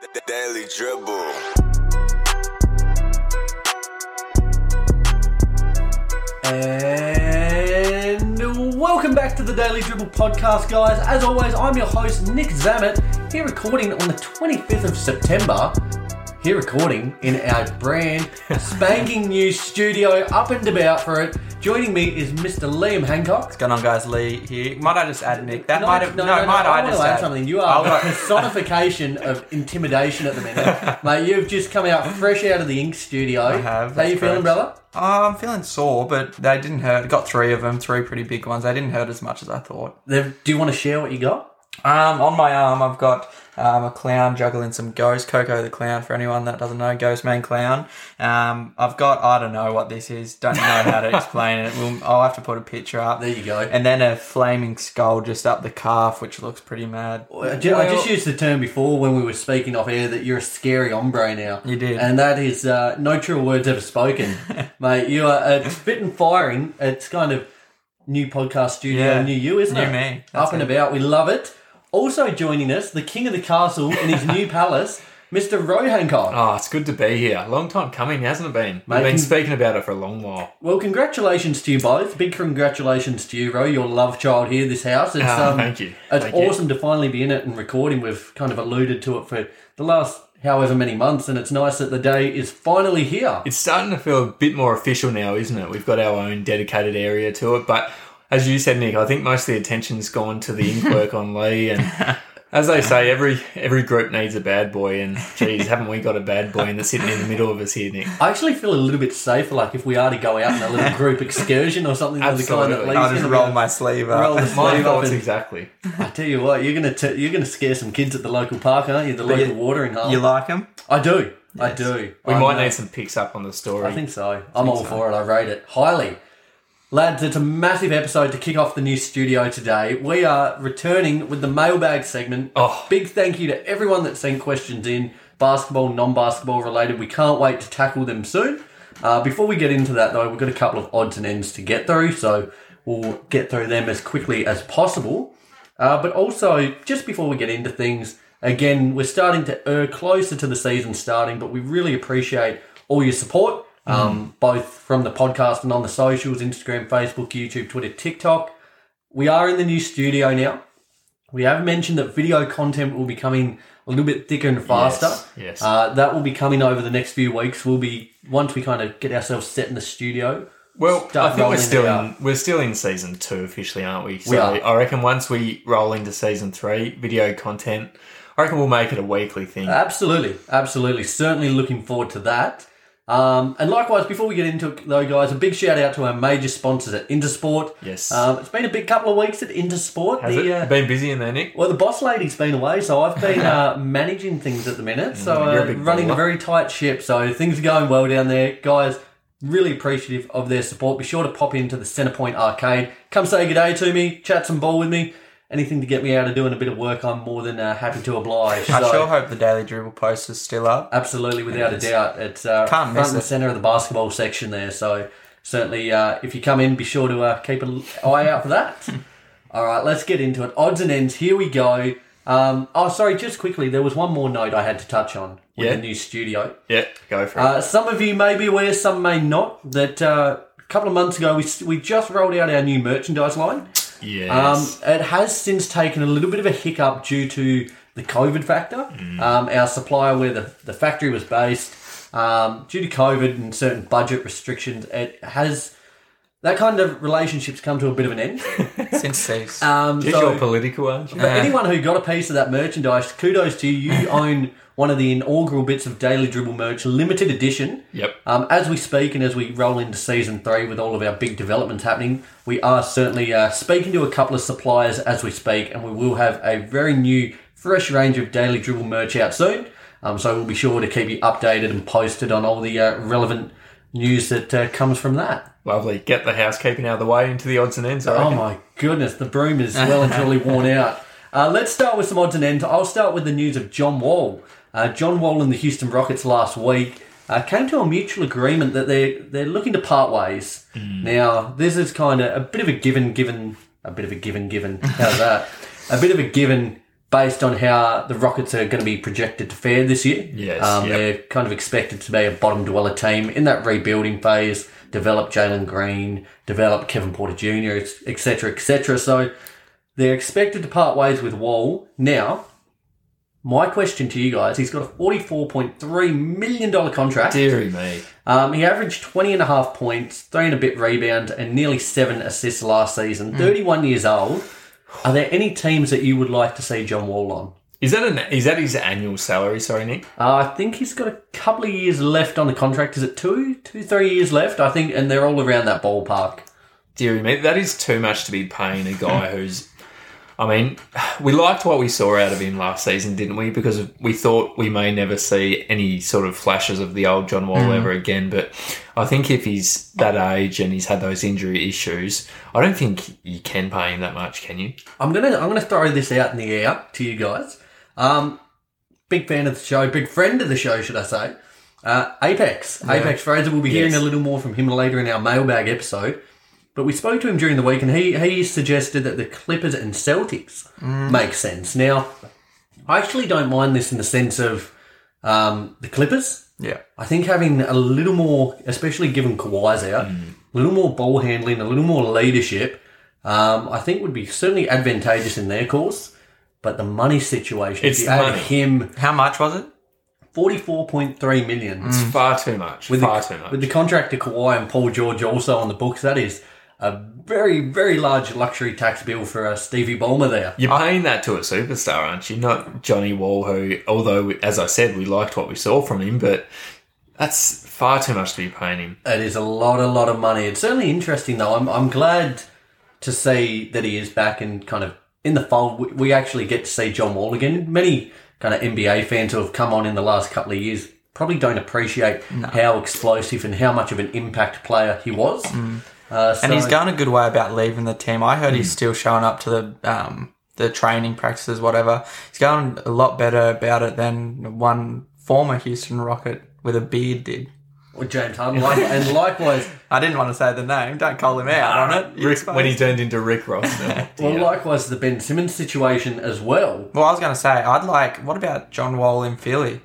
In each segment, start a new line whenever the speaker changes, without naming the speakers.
The Daily Dribble.
And welcome back to the Daily Dribble podcast, guys. As always, I'm your host, Nick Zammit, here recording on the 25th of September. Here recording in our brand spanking new studio, up and about for it. Joining me is Mr. Liam Hancock.
What's going on, guys? Lee here. Might I just add, Nick? That
No,
might have.
no,
might
I, want
just
to add something. You are
I'll-
the personification of intimidation at the minute, mate. You've just come out fresh out of the ink studio.
I have,
How you
that's
feeling,
correct.
brother?
Oh, I'm feeling sore, but they didn't hurt. Got three of them, three pretty big ones. They didn't hurt as much as I thought.
They've- Do you want to share what you got?
Um, on my arm, I've got um, a clown juggling some ghosts. Coco the clown, for anyone that doesn't know, ghost man clown. Um, I've got I don't know what this is. Don't know how to explain it. We'll, I'll have to put a picture up.
There you go.
And then a flaming skull just up the calf, which looks pretty mad.
I ju- I just used the term before when we were speaking off air that you're a scary hombre now.
You did.
And that is uh, no true words ever spoken. Mate, you are uh, spit and firing. It's kind of new podcast studio,
Yeah.
new you, isn't
New
it?
me.
Up
That's
and
it.
about. We love it. Also joining us, the king of the castle in his new palace, Mr. Roe Hancock.
Oh, it's good to be here. Long time coming, hasn't it been?
Mate,
We've been
can-
speaking about it for a long while.
Well, congratulations to you both. Big congratulations to you, Ro, your love child here, this house. It's,
Ah,
um,
thank you.
It's
Thank you.
awesome to finally be in it and recording. We've kind of alluded to it for the last however many months, and it's nice that the day is finally here.
It's starting to feel a bit more official now, isn't it? We've got our own dedicated area to it. But as you said, Nick, I think most of the attention's gone to the ink work on Lee. And as they say, every every group needs a bad boy. And geez, haven't we got a bad boy in the sitting in the middle of us here, Nick?
I actually feel a little bit safer, like if we are to go out on a little group excursion or something of the kind that
Absolutely.
I'll just
gonna
roll my sleeve up.
roll the
My
sleeve up and-
exactly.
I tell you what, you're gonna t- you're gonna scare some kids at the local park, aren't you? The local
you-
watering hole.
You like them?
I do, I do.
We
I'm,
might need some picks up on the story.
I think so. I'm all for it. I rate it highly. Lads, it's a massive episode to kick off the new studio today. We are returning with the mailbag segment.
Oh.
Big thank you to everyone that sent questions in, basketball, non basketball related. We can't wait to tackle them soon. Uh, before we get into that, though, we've got a couple of odds and ends to get through, so we'll get through them as quickly as possible. Uh, but also, just before we get into things, again, we're starting to err closer to the season starting, but we really appreciate all your support, um, both from the podcast and on the socials Instagram, Facebook, YouTube, Twitter, TikTok. We are in the new studio now. We have mentioned that video content will be coming a little bit thicker and faster.
Yes, yes.
Uh, that will be coming over the next few weeks. We'll be once we kind of get ourselves set in the studio.
Well, I think we're still in, we're still in season two officially, aren't we? So
are.
I reckon once we roll into season three, video content, I reckon we'll make it a weekly thing.
Absolutely, absolutely. Certainly looking forward to that. Um, and likewise, before we get into it, though, guys, a big shout out to our major sponsors at Intersport.
Yes.
Um, it's been a big couple of weeks at Intersport.
Has
the,
it
uh,
been busy in there, Nick?
well, the boss lady's been away, so I've been uh, managing things at the minute. So
Mm, a
uh,
big
running a very tight ship. So things are going well down there, guys. Really appreciative of their support. Be sure to pop into the Centrepoint Arcade. Come say good day to me, chat some ball with me. Anything to get me out of doing a bit of work, I'm more than uh, happy to oblige.
I
So-
sure hope the Daily Dribble post is still up.
Absolutely, without a doubt. It's uh,
Can't
front and
it.
centre of the basketball section there. So certainly, uh, if you come in, be sure to uh, keep an eye out for that. All right, let's get into it. Odds and ends. Here we go. Um, oh, sorry, just quickly, there was one more note I had to touch on with
Yeah.
the new studio.
Yeah, go for it.
Uh, some of you may be aware, some may not, that uh, a couple of months ago we, we just rolled out our new merchandise line.
Yes.
Um, it has since taken a little bit of a hiccup due to the COVID factor.
Mm.
Um, our supplier, where the, the factory was based, um, due to COVID and certain budget restrictions, it has that kind of relationships come to a bit of an end.
Since cease.
Um,
Geez,
so
you're political, you?
anyone who got a piece of that merchandise, kudos to you. You own one of the inaugural bits of Daily Dribble merch, limited edition.
Yep.
Um, as we speak and as we roll into season three with all of our big developments happening, we are certainly uh, speaking to a couple of suppliers as we speak, and we will have a very new, fresh range of Daily Dribble merch out soon. Um, so we'll be sure to keep you updated and posted on all the uh, relevant news that uh, comes from that.
Lovely. Get the housekeeping out of the way into the odds and ends.
Oh my goodness, the broom is well and truly worn out. Uh, let's start with some odds and ends. I'll start with the news of John Wall. Uh, John Wall and the Houston Rockets last week uh, came to a mutual agreement that they're they're looking to part ways. Now, this is kind of a bit of a given, given a bit of a given, given. How's that? a bit of a given based on how the Rockets are going to be projected to fare this year.
Yes,
um,
yep.
they're kind of expected to be a bottom dweller team in that rebuilding phase. Develop Jalen Green, develop Kevin Porter Jr., etc., etc. So they're expected to part ways with Wall now. My question to you guys: He's got a forty-four point three million dollar contract.
Deary me.
Um, he averaged 20 and a half points, three and a bit rebounds, and nearly seven assists last season. 31 years old. Are there any teams that you would like to see John Wall on?
Is that an is that his annual salary? Sorry, Nick.
Uh, I think he's got a couple of years left on the contract. Is it two, two, three years left? I think, and they're all around that ballpark.
Deary me, that is too much to be paying a guy who's. I mean, we liked what we saw out of him last season, didn't we? Because we thought we may never see any sort of flashes of the old John Wall ever again. But I think if he's that age and he's had those injury issues, I don't think you can pay him that much, can you?
I'm gonna, I'm gonna throw this out in the air to you guys. Um, big fan of the show, big friend of the show, should I say? Uh, Apex, Apex Fraser. We'll be hearing a little more from him later in our mailbag episode. But we spoke to him during the week, and he he suggested that the Clippers and Celtics make sense. Now, I actually don't mind this in the sense of um, the Clippers.
Yeah.
I think having a little more, especially given Kawhi's out, a little more ball handling, a little more leadership, um, I think would be certainly advantageous in their course. But the money situation,
It's
if you add
money.
him
How much was it?
forty-four point three million
It's far too much.
with
far
the,
too much.
with the contract to Kawhi and Paul George also on the books. That is a very very large luxury tax bill for uh, Stevie Ballmer there.
You're paying that to a superstar, aren't you? Not Johnny Wall, who, although, as I said, we liked what we saw from him, but that's far too much to be paying him.
It is a lot, a lot of money. It's certainly interesting, though. I'm, I'm glad to see that he is back and kind of in the fold. We, we actually get to see John Wall again. Many kind of NBA fans who have come on in the last couple of years probably don't appreciate how explosive and how much of an impact player he was. Uh, so,
And he's going a good way about leaving the team. I heard he's still showing up to the um, the training practices, whatever. He's going a lot better about it than one former Houston Rocket with a beard did.
with James Harden, like, and likewise,
I didn't want to say the name. Don't call him out on it.
Rick, when he turned into Rick Ross.
well, likewise the Ben Simmons situation as well.
Well, I was going to say, I'd like. What about John Wall in Philly?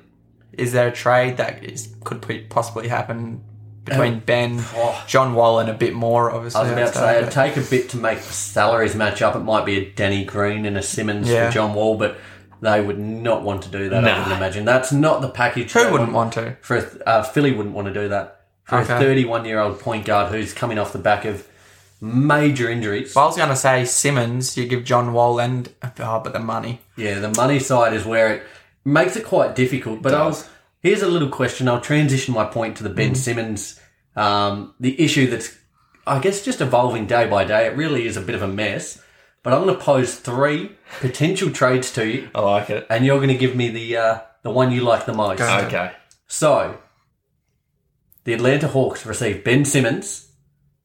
Is there a trade that is, could possibly happen between Ben,
oh.
John Wall, and a bit more? Obviously,
I was about to say it'd take a bit to make the salaries match up. It might be a Danny Green and a Simmons
Yeah.
for John Wall, but they would not want to do that. I
Nah.
wouldn't imagine. That's not the package.
Who wouldn't want to?
For a, uh, Philly wouldn't want to do that for
Okay.
a 31 year old point guard who's coming off the back of major injuries.
Well, I was going to say Simmons. You give John Wall and oh, but the money.
Yeah, the money side is where it makes it quite difficult. But I'll,
does.
Here's a little question. I'll transition my point to the Ben Simmons, um, the issue that's, I guess, just evolving day by day. It really is a bit of a mess. But I'm going to pose three potential trades to you,
I like it.
and you're going to give me the uh, the one you like the most.
Okay.
So, the Atlanta Hawks receive Ben Simmons.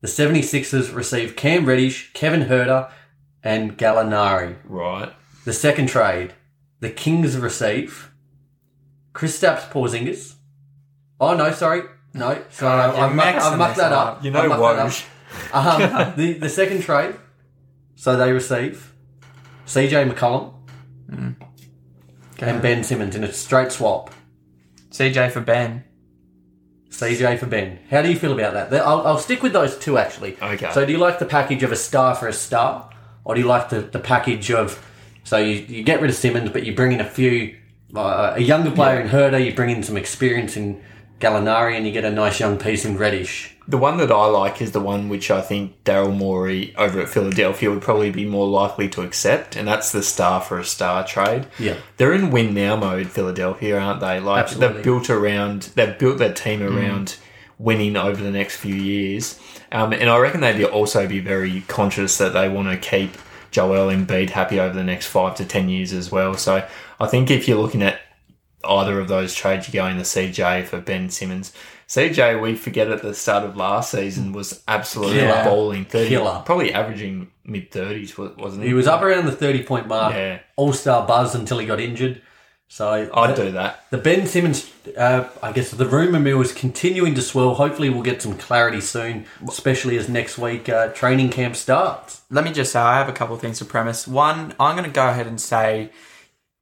The 76ers receive Cam Reddish, Kevin Huerter, and Gallinari.
Right.
The second trade, the Kings receive Kristaps Porzingis. Oh no, sorry, no, sorry,
you're
I've, mucked,
mixing
I've mucked that
up.
You know
up. Um, the the second trade, so they receive CJ McCollum and Ben Simmons in a straight swap.
CJ for Ben.
CJ for Ben. How do you feel about that? I'll, I'll stick with those two actually.
Okay.
So do you like the package of a star for a star, or do you like the, the package of so you, you get rid of Simmons, but you bring in a few uh, a younger player in Huerter, you bring in some experience in Gallinari, and you get a nice young piece in Reddish.
The one that I like is the one which I think Daryl Morey over at Philadelphia would probably be more likely to accept, and that's the star for a star trade.
Yeah.
They're in win now mode, Philadelphia, aren't they? Like
Absolutely.
they've built around, they've built their team around winning over the next few years, um, and I reckon they'd also be very conscious that they want to keep Joel Embiid happy over the next five to ten years as well. So I think if you're looking at either of those trades, you're going the CJ for Ben Simmons. CJ, we forget at the start of last season was absolutely
Killer.
bowling thirty,
Killer.
probably averaging mid thirties, wasn't he?
He was up around the thirty point mark,
Yeah.
All Star buzz until he got injured. So
I'd do that.
The Ben Simmons, uh, I guess the rumour mill is continuing to swell. Hopefully, we'll get some clarity soon, especially as next week uh, training camp starts.
Let me just say, I have a couple of things to premise. One, I'm going to go ahead and say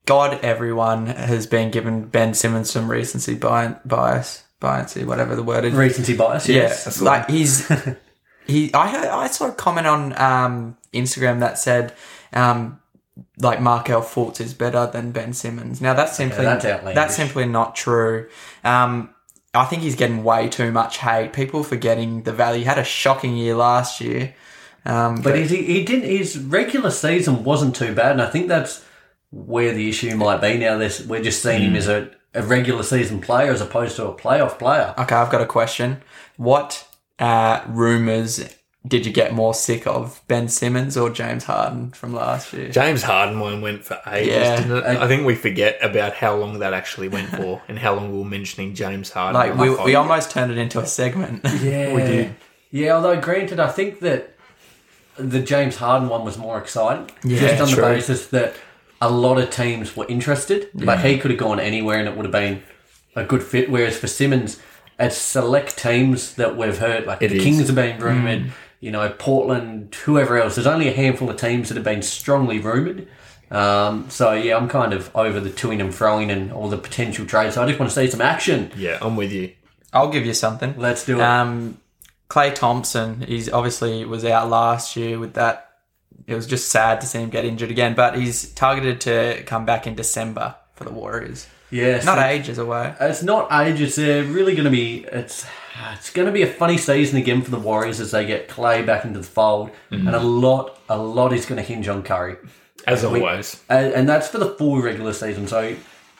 God, everyone has been given Ben Simmons some recency bi- bias, biasy, whatever the word is.
Recency bias, yes.
Yeah, like he's he. I heard, I saw a comment on um, Instagram that said, um, like Markelle Fultz is better than Ben Simmons. Now that's simply
that's
that's simply not true. Um, I think he's getting way too much hate. People forgetting the value. He had a shocking year last year. Um,
But he, he didn't. His regular season wasn't too bad, and I think that's where the issue might be now. This we're just seeing him as a, a regular season player as opposed to a playoff player.
Okay, I've got a question. What uh, rumors did you get more sick of, Ben Simmons or James Harden from last year?
James Harden one went for ages,
Yeah.
didn't it? I think we forget about how long that actually went for and how long we were mentioning James Harden.
Like we, we almost turned it into a segment.
Yeah,
We did.
Yeah, although granted, I think that the James Harden one was more exciting,
Yeah,
just on
true.
the basis that a lot of teams were interested, but he could have gone anywhere and it would have been a good fit. Whereas for Simmons, it's select teams that we've heard, like
It
the
is.
Kings have been rumored, you know, Portland, whoever else. There's only a handful of teams that have been strongly rumored. Um, so yeah, I'm kind of over the toing and throwing and all the potential trades. So I just want to see some action.
Yeah, I'm with you.
I'll give you something.
Let's do it.
Um, Klay Thompson, he's obviously was out last year with that. It was just sad to see him get injured again, but he's targeted to come back in December for the Warriors.
yeah,
Not
so-
ages away.
It's not ages. They're really going to be. It's it's going to be a funny season again for the Warriors as they get Klay back into the fold, and a mm-hmm. lot a lot is going to hinge on Curry,
As always.
and, and that's for the full regular season. So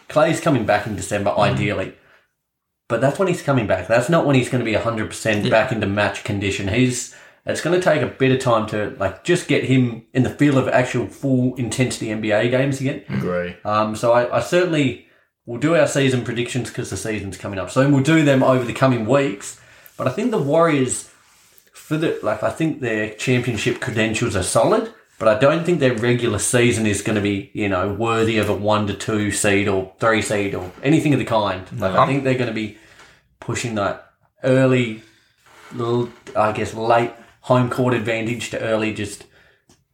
Klay's coming back in December, mm-hmm. ideally, but that's when he's coming back. That's not when he's going to be hundred percent back into match condition. He's it's going to take a bit of time to like just get him in the feel of actual full intensity NBA games again.
Agree.
Um, so I, I certainly will do our season predictions because the season's coming up soon. We'll do them over the coming weeks. But I think the Warriors, for the like, I think their championship credentials are solid. But I don't think their regular season is going to be, you know, worthy of a one to two seed or three seed or anything of the kind. Like I think they're going to be pushing that early, little, I guess, late home court advantage to early, just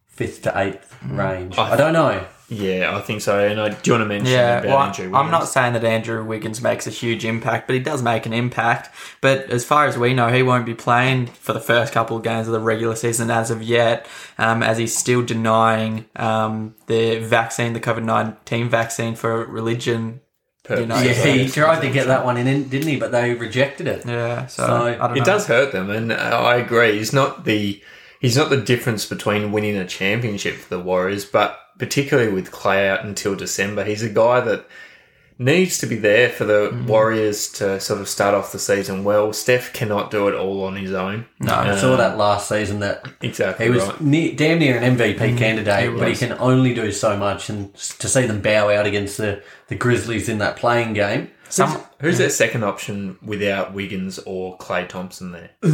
fifth to eighth range. I don't know.
Yeah, I think so. And I, do you want to mention
Yeah,
about
well,
Andrew
I'm not saying that Andrew Wiggins makes a huge impact, but he does make an impact. But as far as we know, he won't be playing for the first couple of games of the regular season as of yet, um, as he's still denying um, the vaccine, the COVID 19 vaccine for religion. You
Yeah, he tried to get that one in, didn't he? But they rejected it.
Yeah, so,
So,
I don't know.
It does hurt them, and uh, I agree. He's not the he's not the difference between winning a championship for the Warriors, but particularly with Klay out until December, he's a guy that needs to be there for the
Mm-hmm.
Warriors to sort of start off the season well. Steph cannot do it all on his own.
No,
I saw um, that last season that
Exactly
he was
right.
near, damn near an MVP mm, candidate, but he can only do so much. And to see them bow out against the, the Grizzlies in that play-in game,
Some,
Who's their second option without Wiggins or Klay Thompson there? Uh,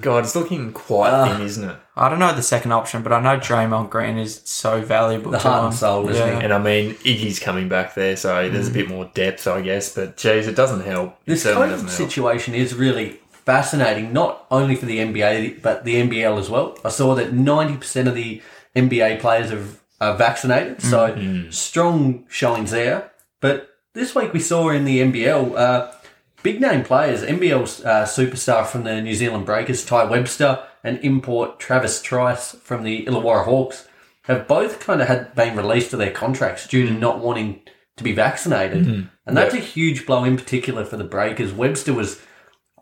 God, it's looking quite
Uh,
thin, isn't it?
I don't know the second option, but I know Draymond Green is so valuable.
The
to
heart and
them.
soul, isn't
Yeah.
he?
And I mean, Iggy's coming back there, so there's a bit more depth, I guess. But geez, it doesn't help. It
this
certainly
COVID
doesn't help.
situation is really fascinating, not only for the NBA but the NBL as well. I saw that ninety percent of the NBA players are, are vaccinated, so strong showings there. But this week we saw in the NBL uh, big name players, NBL uh, superstar from the New Zealand Breakers, Tai Webster, and import Travis Trice from the Illawarra Hawks have both kind of had been released to their contracts due to not wanting to be vaccinated, and that's a huge blow in particular for the Breakers. Webster was,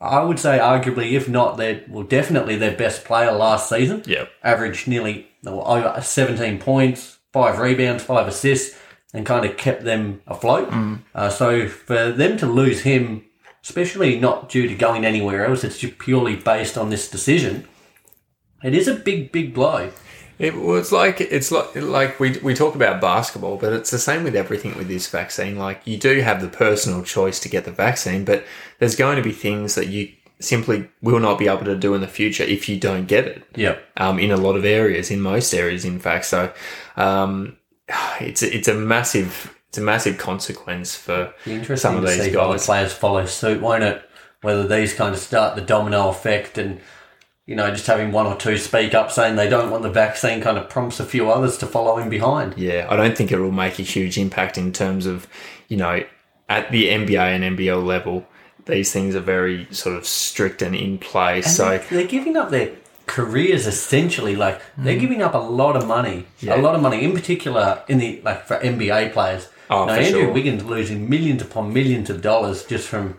I would say, arguably, if not their, well, definitely their best player last season.
Yep.
averaged nearly well, 17 points, five rebounds, five assists, and kind of kept them afloat. Uh, so for them to lose him, especially not due to going anywhere else, it's just purely based on this decision. It is a big, big blow.
It was like it's like like we we talk about basketball, but it's the same with everything with this vaccine. Like you do have the personal choice to get the vaccine, but there's going to be things that you simply will not be able to do in the future if you don't get it.
Yep.
Um, in a lot of areas, in most areas, in fact. So, um, it's it's a massive it's a massive consequence for some of these
see if other
guys.
players follow suit, won't it? Whether these kind of start the domino effect and you know, just having one or two speak up saying they don't want the vaccine kind of prompts a few others to follow in behind.
Yeah, I don't think it will make a huge impact in terms of, you know, at the NBA and NBL level, these things are very sort of strict and in place.
And
so
they're, they're giving up their careers essentially. Like they're mm. giving up a lot of money,
Yeah.
a lot of money, in particular in the like for NBA players.
Oh,
Now,
for
Andrew
sure.
Wiggins losing millions upon millions of dollars just from,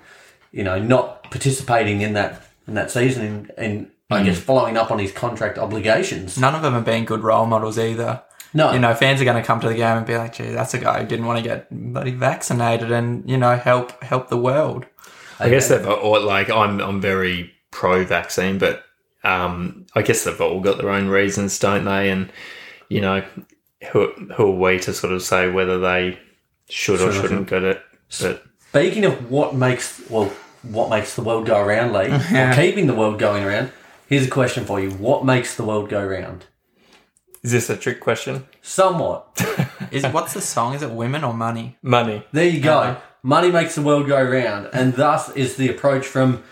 you know, not participating in that in that season and, and
Mm.
I guess following up on his contract obligations.
None of them have been good role models either.
No,
You know, fans are going to come to the game and be like, "Gee, that's a guy who didn't want to get bloody vaccinated and you know help help the world."
I guess they've or like I'm I'm very pro vaccine, but um, I guess they've all got their own reasons, don't they? And you know, who who are we to sort of say whether they should or
Should or
shouldn't get it? But
Speaking of what makes well, what makes the world go around, Lee, or keeping the world going around. Here's a question for you: What makes the world go round?
is this a trick question?
Somewhat.
Is what's the song? Is it women or money?
Money.
There you go. Money makes the world go round, and thus is the approach from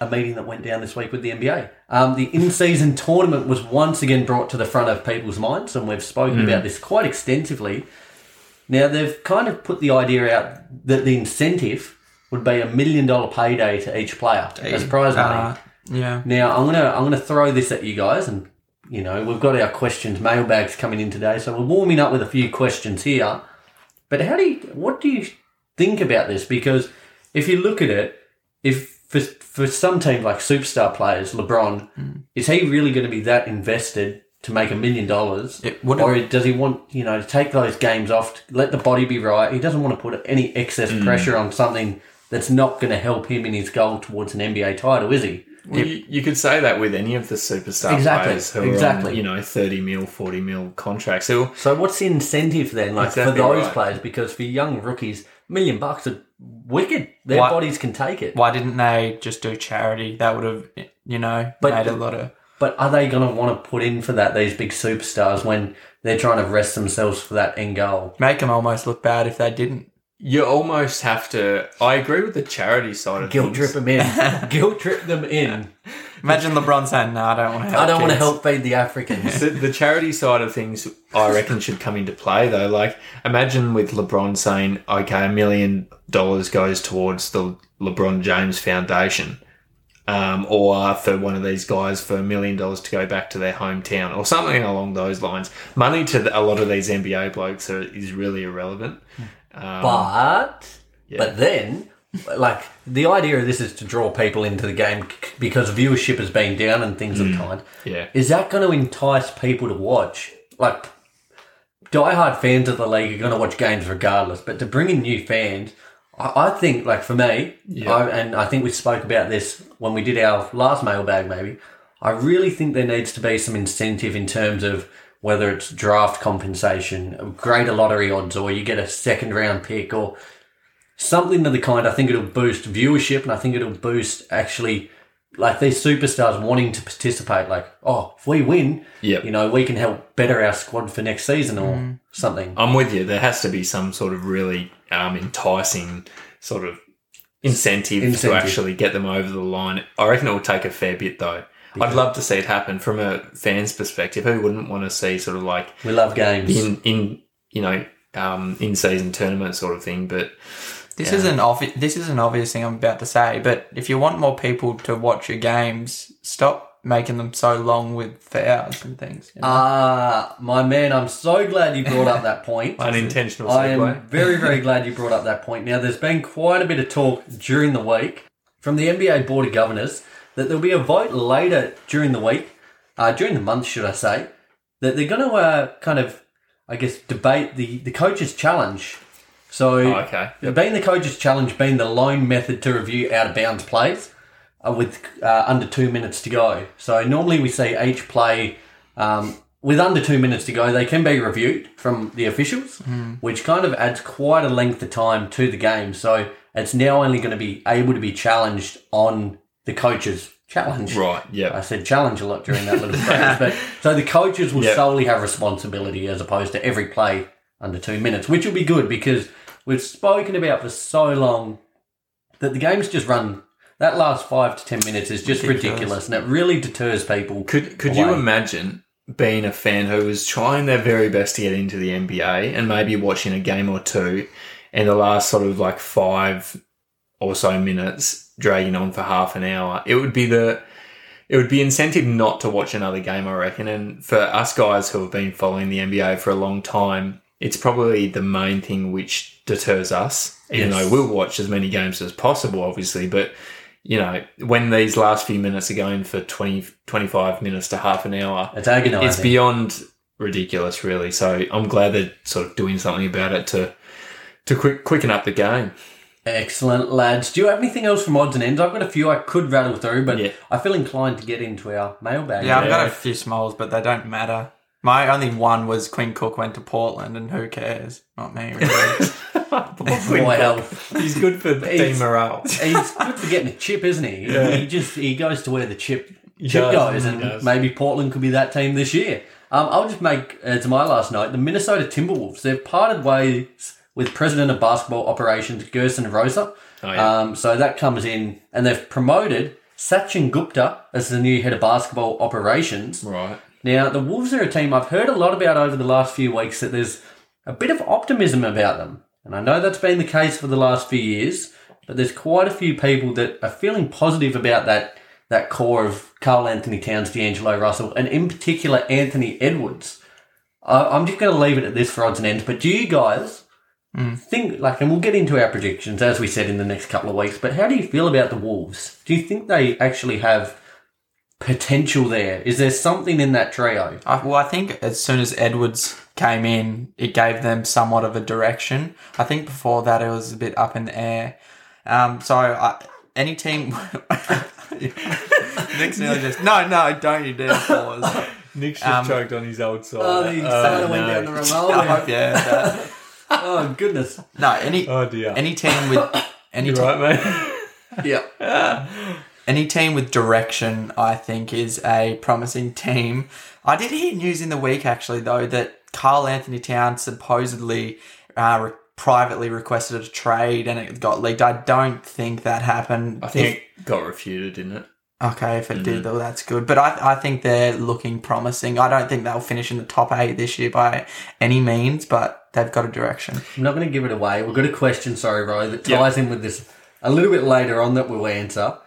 a meeting that went down this week with the NBA. Um, the in-season tournament was once again brought to the front of people's minds, and we've spoken about this quite extensively. Now they've kind of put the idea out that the incentive would be a million dollar payday to each player as prize money.
Uh, yeah.
Now I'm gonna I'm gonna throw this at you guys, and you know we've got our questions mailbags coming in today, so we're warming up with a few questions here. But how do you what do you think about this? Because if you look at it, if for for some teams like superstar players, LeBron, is he really going to be that invested to make a million dollars, or does he want you know to take those games off, let the body be right? He doesn't want to put any excess mm. pressure on something that's not going to help him in his goal towards an NBA title, is he?
Well, you, you could say that with any of the superstar
Exactly,
players who are
exactly.
on, you know, 30 mil, 40 mil contracts. Who,
So what's the incentive then, like
Exactly
for those
right.
players? Because for young rookies, million bucks are wicked. Their
Why-
bodies can take it.
Why didn't they just do charity? That would have, you know,
But-
made a lot of.
But are they going to want to put in for that? These big superstars when they're trying to rest themselves for that end goal.
Make them almost look bad if they didn't.
you almost have to. I agree with the charity side of
Guilt
things.
trip them in. Guilt trip them in.
Imagine LeBron saying, "No, I don't want to help."
I don't want to help feed the Africans.
the, the charity side of things, I reckon, should come into play though. Like, imagine with LeBron saying, "Okay, a million dollars goes towards the LeBron James Foundation," um, or for one of these guys for a million dollars to go back to their hometown, or something along those lines. Money to the, a lot of these NBA blokes are, is really irrelevant. Um,
but but then like the idea of this is to draw people into the game because viewership has been down and things of the kind.
yeah,
Is that going to entice people to watch? Like, diehard fans of the league are going to watch games regardless, but to bring in new fans, I, I think, like for me,
Yeah.
I, and I think we spoke about this when we did our last mailbag, maybe. I really think there needs to be some incentive in terms of whether it's draft compensation, greater lottery odds, or you get a second round pick, or something of the kind. I think it'll boost viewership, and I think it'll boost actually like these superstars wanting to participate. Like, oh, if we win,
Yep.
you know, we can help better our squad for next season or mm. something.
I'm with you. There has to be some sort of really um, enticing sort of incentive,
Incentive.
to actually get them over the line. I reckon it will take a fair bit though. I'd love to see it happen from a fan's perspective. Who wouldn't want to see sort of like
We love games.
in in you know um, in season tournament sort of thing? But
This is an obvious. This is an obvious thing I'm about to say, but if you want more people to watch your games, stop making them so long with fouls and things. you know?
Ah, my man, I'm so glad you brought up that point.
unintentional
I
segue.
am very, very glad you brought up that point. Now, there's been quite a bit of talk during the week from the NBA Board of Governors that there'll be a vote later during the week, uh, during the month, should I say, that they're going to uh, kind of, I guess, debate the, the coaches' challenge. So,
Oh, okay.
being the coaches' challenge being the lone method to review out of bounds plays with uh, under two minutes to go. So, normally we see each play um, with under two minutes to go, they can be reviewed from the officials, which kind of adds quite a length of time to the game. So, it's now only going to be able to be challenged on the coaches' challenge.
Right. Yeah.
I said challenge a lot during that little phrase, but so the coaches will
Yep.
solely have responsibility as opposed to every play under two minutes, which will be good because we've spoken about for so long that the games just run that last five to ten minutes is just ridiculous,
Ridiculous.
and it really deters people.
Could could you imagine being a fan who was trying their very best to get into the NBA and maybe watching a game or two, and the last sort of like five or so minutes dragging on for half an hour? It would be the it would be incentive not to watch another game, I reckon. And for us guys who have been following the NBA for a long time, it's probably the main thing which deters us. Even
Yes.
though we'll watch as many games as possible, obviously, but you know, when these last few minutes are going for 20, 25 minutes to half an hour,
It's agonising.
it's beyond ridiculous, really. So I'm glad they're sort of doing something about it to to quick, quicken up the game.
Excellent, lads. Do you have anything else from odds and ends? I've got a few I could rattle through, but
Yeah.
I feel inclined to get into our mailbag.
Yeah, I've got a few smalls, but they don't matter. My only one was Quinn Cook went to Portland, and who cares? Not me, really.
Well,
He's good for team
He's-
morale.
he's good for getting a chip, isn't he? He just he goes to where the chip chip
does,
goes, and
does.
maybe Portland could be that team this year. Um, I'll just make as my last note: the Minnesota Timberwolves. They've parted ways with president of basketball operations Gersson Rosa.
Oh, yeah.
Um, so that comes in, and they've promoted Sachin Gupta as the new head of basketball operations.
Right.
Now, the Wolves are a team I've heard a lot about over the last few weeks that there's a bit of optimism about them. And I know that's been the case for the last few years, but there's quite a few people that are feeling positive about that that core of Karl Anthony Towns, D'Angelo Russell, and in particular Anthony Edwards. I, I'm just going to leave it at this for odds and ends. But do you guys mm. think like, and we'll get into our predictions as we said in the next couple of weeks. But how do you feel about the Wolves? Do you think they actually have potential there? Is there something in that trio?
I, well, I think as soon as Edwards came in, it gave them somewhat of a direction. I think before that, it was a bit up in the air. Um, so I, any team. Nick's nearly just no, no, don't you dare pause.
Nick's just
Um,
choked on his old side.
Oh, the soda went down the
I
remote.
hope you that.
oh goodness.
No, any
Oh dear.
any team with any
You
te-
right, mate?
Yeah.
any team with direction, I think, is a promising team. I did hear news in the week actually, though, that Karl Anthony Towns supposedly uh, re- privately requested a trade and it got leaked. I don't think that happened.
I think it got refuted, didn't it?
Okay, if it did, though, that's good. But I, I think they're looking promising. I don't think they'll finish in the top eight this year by any means, but they've got a direction.
I'm not going to give it away. We've got a question, sorry, Roy, that
Yeah.
ties in with this a little bit later on that we'll answer.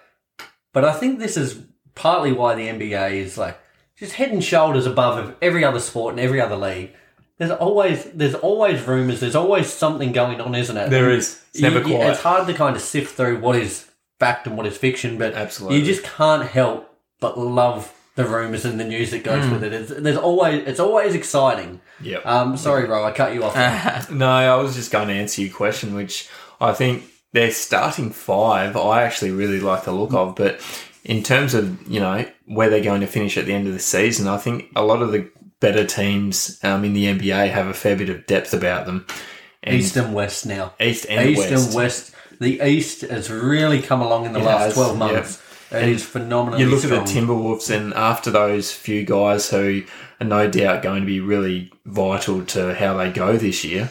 But I think this is partly why the NBA is like just head and shoulders above of every other sport and every other league. There's always there's always rumors. There's always something going on, isn't it?
There is. It's never
you-
quiet.
It's hard to kind of sift through what is fact and what is fiction, but
Absolutely.
you just can't help but love the rumors and the news that goes with it. It's, there's always it's always exciting.
Yep.
Um, sorry, Ro, I cut you off.
No, I was just going to answer your question, which I think their starting five, I actually really like the look of. But in terms of, you know, where they're going to finish at the end of the season, I think a lot of the better teams um, in the NBA have a fair bit of depth about them. And
East and West now.
East and
East
West.
and West. The East has really come along in the
It
last
has,
12 months. It is phenomenal.
You look
strong.
at the Timberwolves, and after those few guys who are no doubt going to be really vital to how they go this year,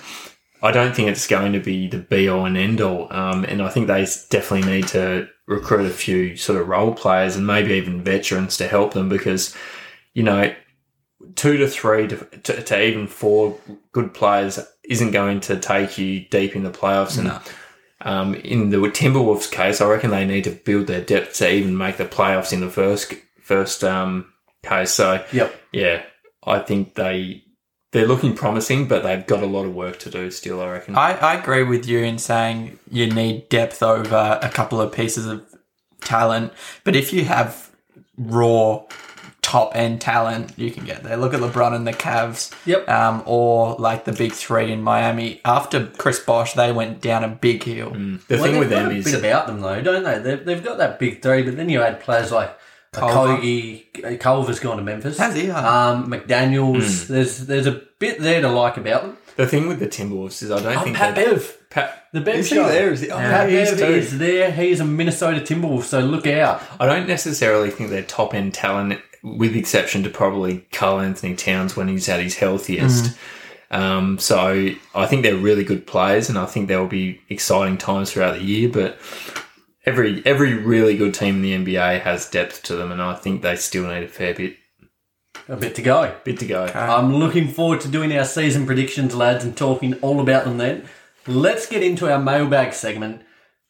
I don't think it's going to be the be all and end all. Um, and I think they definitely need to recruit a few sort of role players and maybe even veterans to help them because, you know, two to three to, to, to even four good players isn't going to take you deep in the playoffs. And um, in the Timberwolves case, I reckon they need to build their depth to even make the playoffs in the first first um, case. So
Yep.
yeah, I think they they're looking promising, but they've got a lot of work to do still. I reckon.
I, I agree with you in saying you need depth over a couple of pieces of talent, but if you have raw top end talent, you can get there. Look at LeBron and the Cavs,
Yep.
um, or like the big three in Miami. After Chris Bosh, they went down a big hill.
the
Well,
thing with
got
them
a
is
bit about them though, don't they? They've, they've got that big three, but then you add players like
Culver.
Kogi, Culver's gone to Memphis.
Has he? Ah.
Um, McDaniel's.
Hmm.
There's there's a bit there to like about them.
the thing with the Timberwolves is I don't
Oh,
think
Pat
that
Bev.
Pat,
The Bev
is he there? Is he? Oh,
Pat Bev
too.
is there. He's a Minnesota Timberwolf, so look out.
I don't necessarily think they're top end talent, with exception to probably Karl Anthony Towns when he's at his healthiest. Um, so I think they're really good players, and I think there will be exciting times throughout the year. But every every really good team in the NBA has depth to them, and I think they still need a fair bit
A bit to go.
bit to go.
I'm looking forward to doing our season predictions, lads, and talking all about them then. Let's get into our mailbag segment.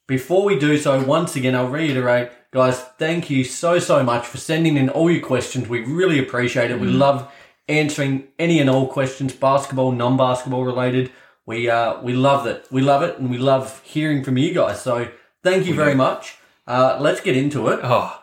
Before we do so, once again, I'll reiterate, guys, thank you so, so much for sending in all your questions. We really appreciate it. We love answering any and all questions, basketball, non basketball related. We, uh, we love it. We love it, and we love hearing from you guys. So thank you very much. Uh, let's get into it.
Oh,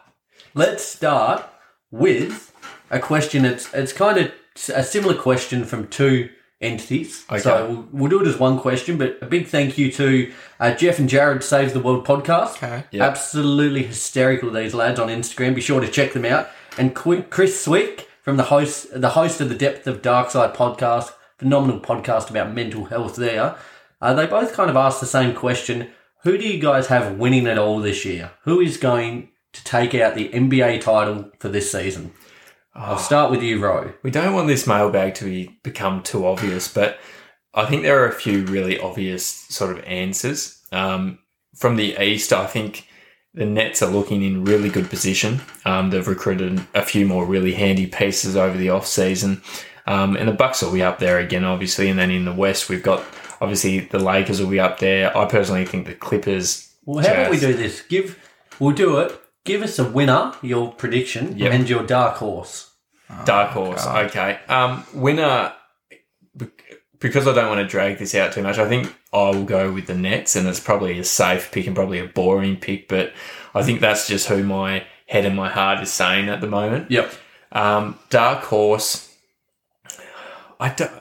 Let's start with a question. It's it's kind of a similar question from two entities.
Okay.
So we'll, we'll do it as one question. But a big thank you to uh, Jeff and Jared Saves the World podcast.
Okay.
Yep.
Absolutely hysterical these lads on Instagram. Be sure to check them out. And Qu- Chris Swick from the host the host of the Depth of Dark Side podcast, phenomenal podcast about mental health. There, uh, they both kind of asked the same question. Who do you guys have winning it all this year? Who is going to take out the NBA title for this season? I'll start with you, Ro.
we don't want this mailbag to be become too obvious, but I think there are a few really obvious sort of answers. Um, from the east, I think the Nets are looking in really good position. Um, they've recruited a few more really handy pieces over the off season, um, and the Bucks will be up there again, obviously. And then in the west, we've got obviously the Lakers will be up there. I personally think the Clippers.
Well, how about we do this? Give we'll do it. Give us a winner, your prediction,
Yep.
and your dark horse.
Dark horse. Okay. Um, winner. Because I don't want to drag this out too much, I think I will go with the Nets, and it's probably a safe pick and probably a boring pick, but I think that's just who my head and my heart is saying at the moment.
Yep.
Um, dark horse. I don't.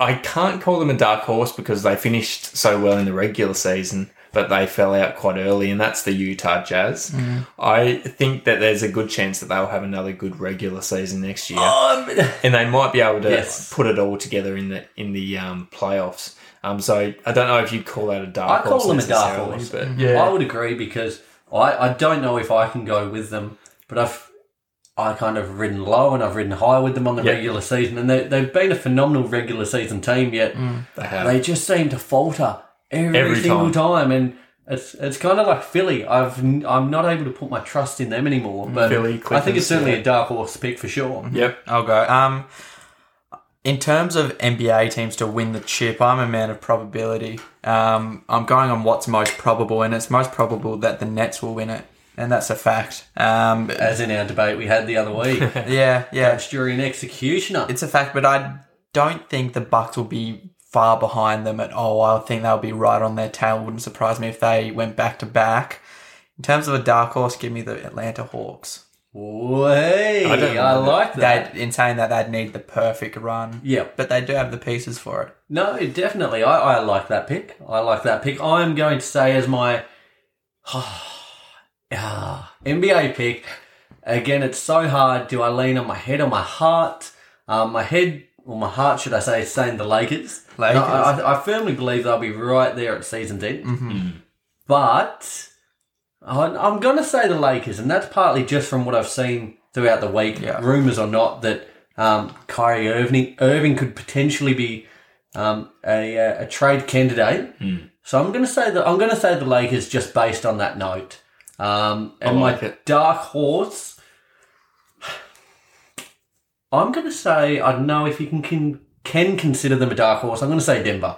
I, I can't call them a dark horse because they finished so well in the regular season, but they fell out quite early, and that's the Utah Jazz. I think that there's a good chance that they'll have another good regular season next year,
Um,
and they might be able to
Yes.
put it all together in the in the um, playoffs. Um, so I don't know if you'd call that a dark horse.
I call them a dark horse.
but
I would agree because I, I don't know if I can go with them, but I've I kind of ridden low and I've ridden high with them on the
Yeah.
regular season, and they, they've been a phenomenal regular season team. Yet
they have.
they just seem to falter every,
Every
single time. and it's it's kind of like Philly. I've I'm not able to put my trust in them anymore. But
Philly,
I think it's certainly
yeah.
a dark horse pick for sure.
yep.
I'll go. Um, in terms of NBA teams to win the chip, I'm a man of probability. Um, I'm going on what's most probable, and it's most probable that the Nets will win it, and that's a fact. Um,
As in our debate we had the other week,
yeah, yeah,
Judge, jury, and executioner.
it's a fact. But I don't think the Bucks will be far behind them at all. I think they'll be right on their tail. Wouldn't surprise me if they went back to back. In terms of a dark horse, give me the Atlanta Hawks.
Way,
I
I, like that.
They, in saying that, they'd need the perfect run.
Yeah.
but they do have the pieces for it.
No, definitely. I, I like that pick. I like that pick. I'm going to say as my ah, NBA pick. Again, it's so hard. Do I lean on my head or my heart? Um, my head, or my heart, should I say, is saying the Lakers.
Lakers.
No, I, I firmly believe they'll be right there at season's end. But I- I'm going to say the Lakers, and that's partly just from what I've seen throughout the week,
Yeah.
rumours or not, that um, Kyrie Irving, Irving could potentially be um, a, a, a trade candidate. So I'm going to say that I'm going to say the Lakers just based on that note. Um, and
like
my
it.
dark horse, I'm going to say I don't know if you can can, can consider them a dark horse. I'm going to say Denver.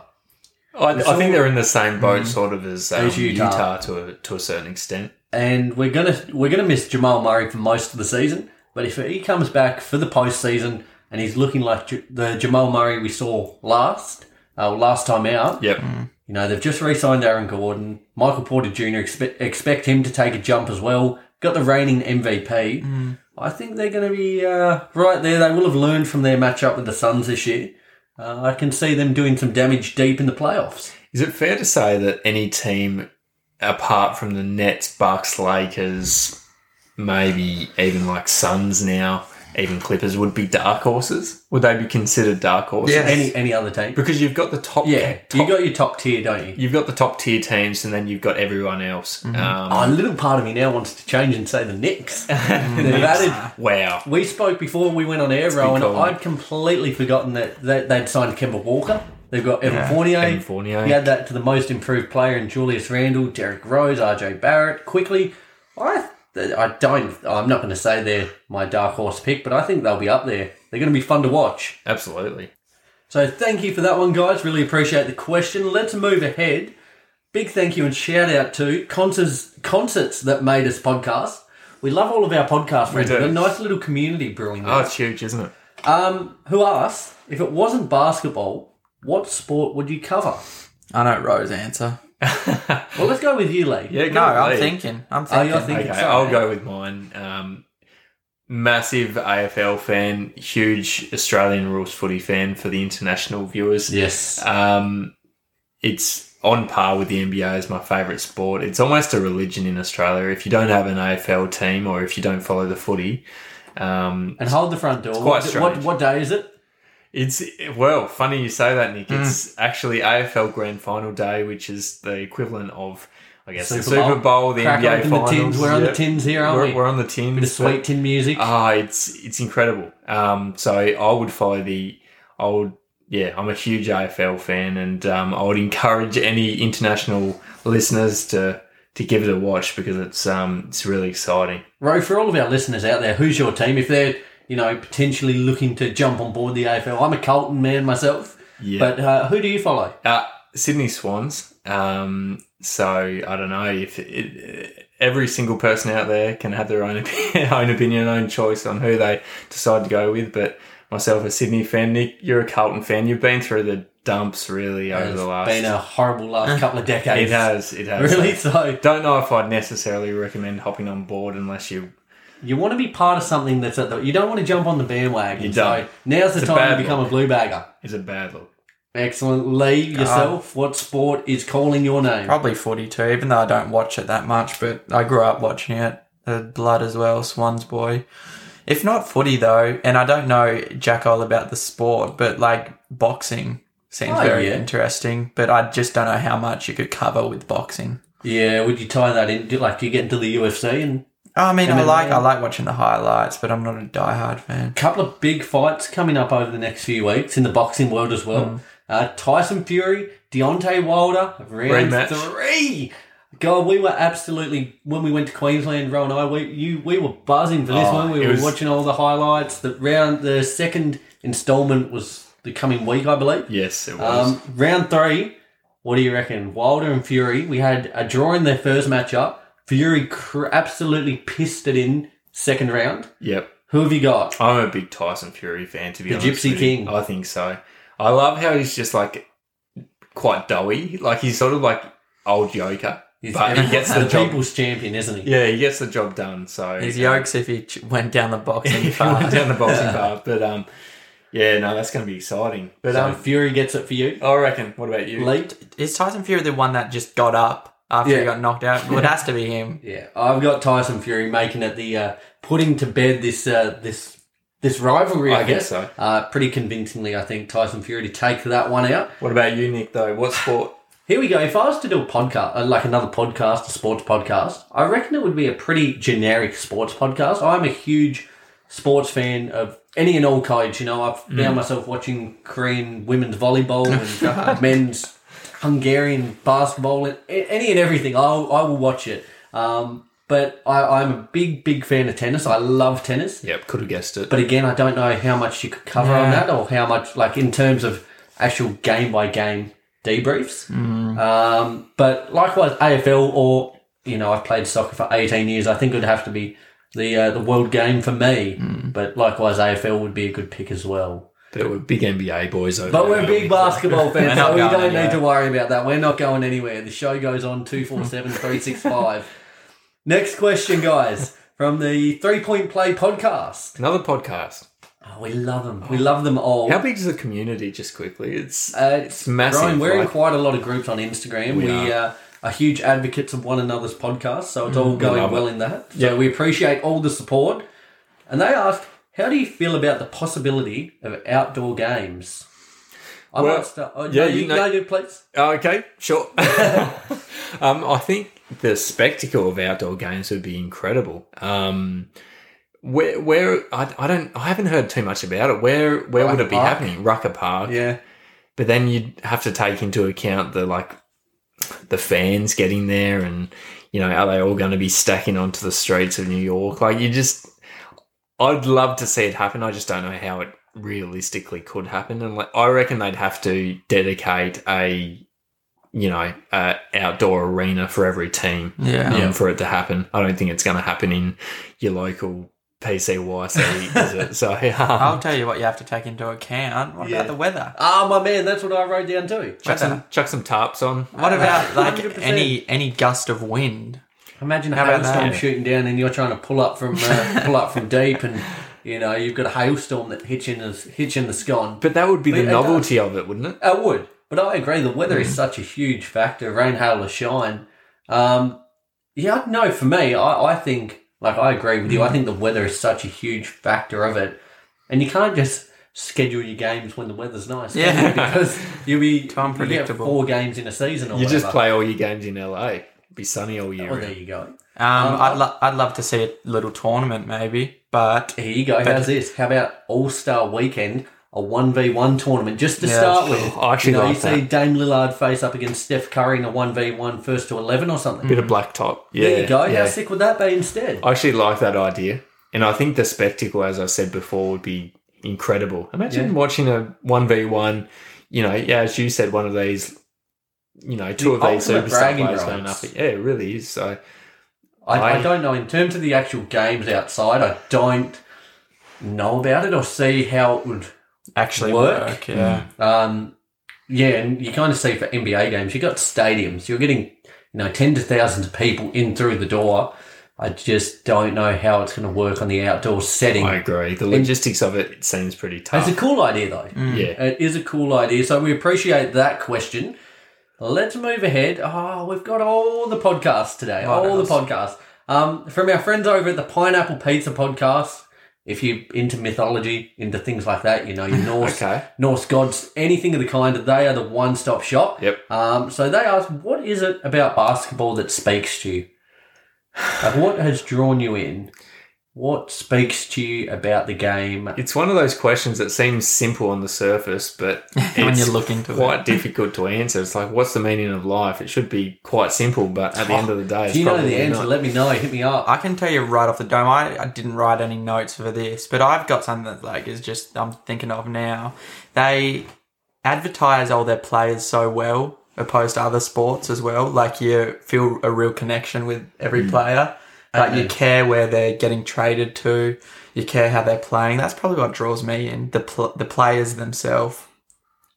I, I think they're in the same boat,
Mm.
sort of as, um,
As Utah.
Utah. to a to a certain extent.
and we're gonna we're gonna miss Jamal Murray for most of the season. But if he comes back for the postseason and he's looking like J- the Jamal Murray we saw last uh, last time out,
Yep.
You know they've just re-signed Aaron Gordon, Michael Porter Jr. Expect, expect him to take a jump as well. Got the reigning MVP. I think they're going to be uh, right there. They will have learned from their matchup with the Suns this year. Uh, I can see them doing some damage deep in the playoffs.
Is it fair to say that any team apart from the Nets, Bucks, Lakers, maybe even like Suns now, even Clippers would be dark horses? Would they be considered dark horses?
Yeah.
Any any other team?
Because you've got the top,
Yeah,
top
you got your top tier, don't you?
you've got the top tier teams, and then you've got everyone else. Um,
Oh, a little part of me now wants to change and say the Knicks. They've added.
wow.
We spoke before we went on air, Row, and
cool.
I'd completely forgotten that, that they'd signed Kemba Walker. They've got Evan
Yeah,
Fournier.
Evan Fournier.
You add that to the most improved player in Julius Randle, Derrick Rose, RJ Barrett. Quickly, I I don't. I'm not going to say they're my dark horse pick, but I think they'll be up there. They're going to be fun to watch.
Absolutely.
So thank you for that one, guys. Really appreciate the question. Let's move ahead. Big thank you and shout out to concerts, concerts that made us podcast. We love all of our podcast friends. We've got a nice little community brewing
Oh, it's huge, isn't it?
Um, who asked if it wasn't basketball, what sport would you cover?
I know Rose answer.
Well, let's go with you, Lee.
Yeah,
No,
go
I'm
Lee.
thinking. I'm
Oh, you're
thinking.
thinking-
Okay. I'll go with mine. Um, massive AFL fan, huge Australian rules footy fan for the international viewers.
Yes.
Um, it's on par with the NBA as my favourite sport. It's almost a religion in Australia. If you don't have an AFL team or if you don't follow the footy, um,
and hold the front door.
quite
what, what, what day is it?
It's well funny you say that, Nick. It's actually AFL Grand Final Day, which is the equivalent of, I guess, the Super Bowl, the
Crack
NBA Finals.
the tins. We're on the tins here, aren't
We're,
we?
we're on the tins.
Bit of sweet tin music.
Ah, it's it's incredible. Um, so I would follow the. I would, yeah, I'm a huge AFL fan, and um, I would encourage any international listeners to to give it a watch because it's um it's really exciting.
Ro, for all of our listeners out there, who's your team? If they're, you know, potentially looking to jump on board the AFL, I'm a Carlton man myself.
Yeah.
But uh, who do you follow?
Uh, Sydney Swans. Um, so I don't know if it, every single person out there can have their own opinion, own opinion, own choice on who they decide to go with. But myself, a Sydney fan, Nick, you're a Carlton fan. You've been through the dumps really over
It's
the last.
been a horrible last couple of decades.
it has. It has.
Really? So
Don't know if I'd necessarily recommend hopping on board unless you.
You want to be part of something that's at the. You don't want to jump on the bandwagon.
You don't.
now's the
It's
time to become
look.
a blue bagger.
It's a bad look.
Excellent. Lee, uh, yourself, what sport is calling your name?
Probably footy too, even though I don't watch it that much, but I grew up watching it. The blood as well, Swans boy. If not footy though, and I don't know jack all about the sport, but like boxing seems
Oh,
very
yeah.
interesting. But I just don't know how much you could cover with boxing.
Yeah, would you tie that in? do- Like, do you get into the UFC and
I mean, I like I like watching the highlights, but I'm not a diehard fan.
A couple of big fights coming up over the next few weeks in the boxing world as well. Uh, Tyson Fury, Deontay Wilder, round
Rematch.
three. God, we were absolutely when we went to Queensland, Ro and I, we you we were buzzing for this
Oh,
one. We were
was-
watching all the highlights. The round, the second instalment was the coming week, I believe.
Yes, it was.
Um, round three, what do you reckon? Wilder and Fury. We had a draw in their first matchup. Fury cr- absolutely pissed it in second round.
yep.
Who have you got?
I'm a big Tyson Fury fan, to be
The
honest.
Gypsy
with you.
King.
I think so. I love how he's just like quite doughy. Like he's sort of like old Joker,
He's
but he gets the,
the
job.
people's champion, isn't he?
Yeah, he gets the job done. So
His
um,
yokes if he ch- went down the boxing
if he went down the boxing path. But um, yeah, no, that's going to be exciting. But
So
um,
Fury gets it for you.
I reckon. What about you?
Late.
Is Tyson Fury the one that just got up after
Yeah.
he got knocked out? Well, it has to be him.
Yeah, I've got Tyson Fury making it the uh, putting to bed this uh, this this rivalry. I,
I
guess
so.
uh, pretty convincingly. I think Tyson Fury to take that one out.
What about you, Nick? Though, what sport?
Here we go. If I was to do a podcast, uh, like another podcast, a sports podcast, I reckon it would be a pretty generic sports podcast. I'm a huge sports fan of any and all kinds. You know, I've found myself watching Korean women's volleyball and men's Hungarian basketball and any and everything. I'll, I will watch it. Um, but I, I'm a big, big fan of tennis. I love tennis.
Yep, could have guessed it.
But again, I don't know how much you could cover on that or how much, like in terms of actual game by game debriefs. Um, but likewise, AFL or, you know, I've played soccer for 18 years. I think it would have to be the uh, the world game for me. But likewise, AFL would be a good pick as well.
But we're big NBA boys over there.
But
there,
we're big basketball fans, so we don't
anywhere.
need to worry about that. We're not going anywhere. The show goes on 247 365. Next question, guys, from the Three Point Play podcast.
Another podcast.
Oh, we love them. We love them all.
How big is the community? Just quickly, it's
Uh, it's
massive.
We're in quite a lot of groups on Instagram. We,
We
uh, are huge advocates of one another's podcasts, so it's all going
love
well
it.
in that. So
Yeah.
we appreciate all the support. And they asked, how do you feel about the possibility of outdoor games? I
Well,
might start. Oh,
yeah,
no,
you
you,
know-
no, please.
Oh, okay, sure. um, I think the spectacle of outdoor games would be incredible. Um, where, where I, I don't, I haven't heard too much about it. Where, where would it be
Park?
happening? Rucker Park.
Yeah.
but then you'd have to take into account the like the fans getting there and you know are they all going to be stacking onto the streets of New York? Like you just, I'd love to see it happen. I just don't know how it realistically could happen, and like I reckon they'd have to dedicate a you know uh, outdoor arena for every team
Yeah.
um, for it to happen. I don't think it's going to happen in your local PCYC, is it? So
I'll
um,
tell you what you have to take into account. What
Yeah.
about the weather?
Ah, my man, that's what I wrote down too.
chuck some chuck some tarps on.
What about like
100%.
any any gust of wind?
Imagine a
How about
hailstorm
that?
shooting down, and you're trying to pull up from uh, pull up from deep, and you know you've got a hailstorm that hits in the hits in the scone.
But that would be the
it does.
novelty of it, wouldn't it?
I would, but I agree. The weather is such a huge factor. Rain, hail, or shine. Um, yeah, no. For me, I, I think like I agree with you. I
Mm.
think the weather is such a huge factor of it, and you can't just schedule your games when the weather's nice.
Yeah.
you? because you'll be
Too unpredictable.
You get four games in a season, or
You just play all your games in LA. Be sunny all year.
Oh, there
round.
you go.
Um,
Um,
I'd lo- I'd love to see a little tournament maybe, but
Here you go. How's this? How about All Star Weekend, a one v one tournament just to
Yeah,
start with?
I actually
you know,
like
you see. Dame Lillard face up against Steph Curry in a one v one first to eleven or something.
Bit of black top. Yeah,
there you go.
yeah.
How sick would that be instead?
I actually like that idea, and I think the spectacle, as I said before, would be incredible. Imagine
Yeah.
watching a one v one. You know, yeah, as you said, one of these. You know, two
The
of these
ultimate
superstar
bragging
players going up. Yeah, it really is. So
I, I,
I-
don't know. In terms of the actual games outside, I don't know about it or see how it would.
actually
Work?
work. yeah.
Um, yeah, and you kind of see for NBA games, you've got stadiums. You're getting, you know, tens of thousands of people in through the door. I just don't know how it's going to work on the outdoor setting.
I agree. The logistics of it seems pretty tough.
It's a cool idea, though.
yeah,
It is a cool idea. So we appreciate that question. Let's move ahead. Oh, we've got all the podcasts today. All the podcasts. Um, from our friends over at the Pineapple Pizza podcast. If you're into mythology, into things like that, you know, your Norse,
Okay.
Norse gods, anything of the kind, they are the one stop shop.
Yep.
Um, so they asked, what is it about basketball that speaks to you? Like, what has drawn you in? What speaks to you about the game?
It's one of those questions that seems simple on the surface, but
When
it's
you look into it, it's
quite
it.
difficult to answer. It's like, what's the meaning of life? It should be quite simple, but at the end of the day, it's
Do you know
probably
the answer?
not.
Let me know. Hit me up.
I can tell you right off the dome. I, I didn't write any notes for this, but I've got something that like is just I'm thinking of now. They advertise all their players so well, opposed to other sports as well. Like you feel a real connection with every mm. player. Like you care where they're getting traded to. You care how they're playing. That's probably what draws me in the pl- the players themselves.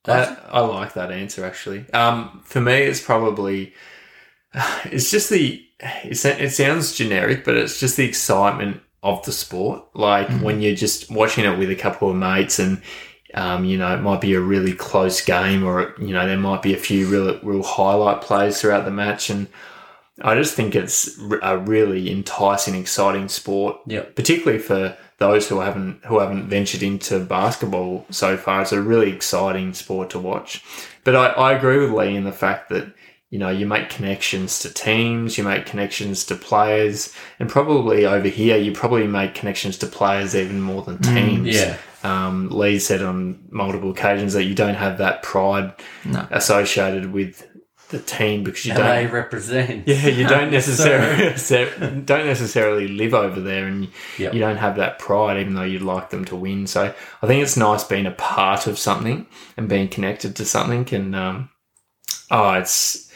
That, I like that answer actually. Um, for me, it's probably it's just the it, it sounds generic, but it's just the excitement of the sport. Like when you're just watching it with a couple of mates, and um, you know it might be a really close game, or you know there might be a few real real highlight plays throughout the match, and I just think it's a really enticing, exciting sport
Yep.
particularly for those who haven't who haven't ventured into basketball so far. It's a really exciting sport to watch. But I, I agree with Lee in the fact that you know you make connections to teams, you make connections to players, and probably over here you probably make connections to players even more than teams.
yeah.
Um, Lee said on multiple occasions that you don't have that pride
No.
associated with the team because you
And
don't
represent.
yeah, you don't necessarily don't necessarily live over there, and
Yep.
you don't have that pride, even though you'd like them to win. So I think it's nice being a part of something and being connected to something. And um, oh, it's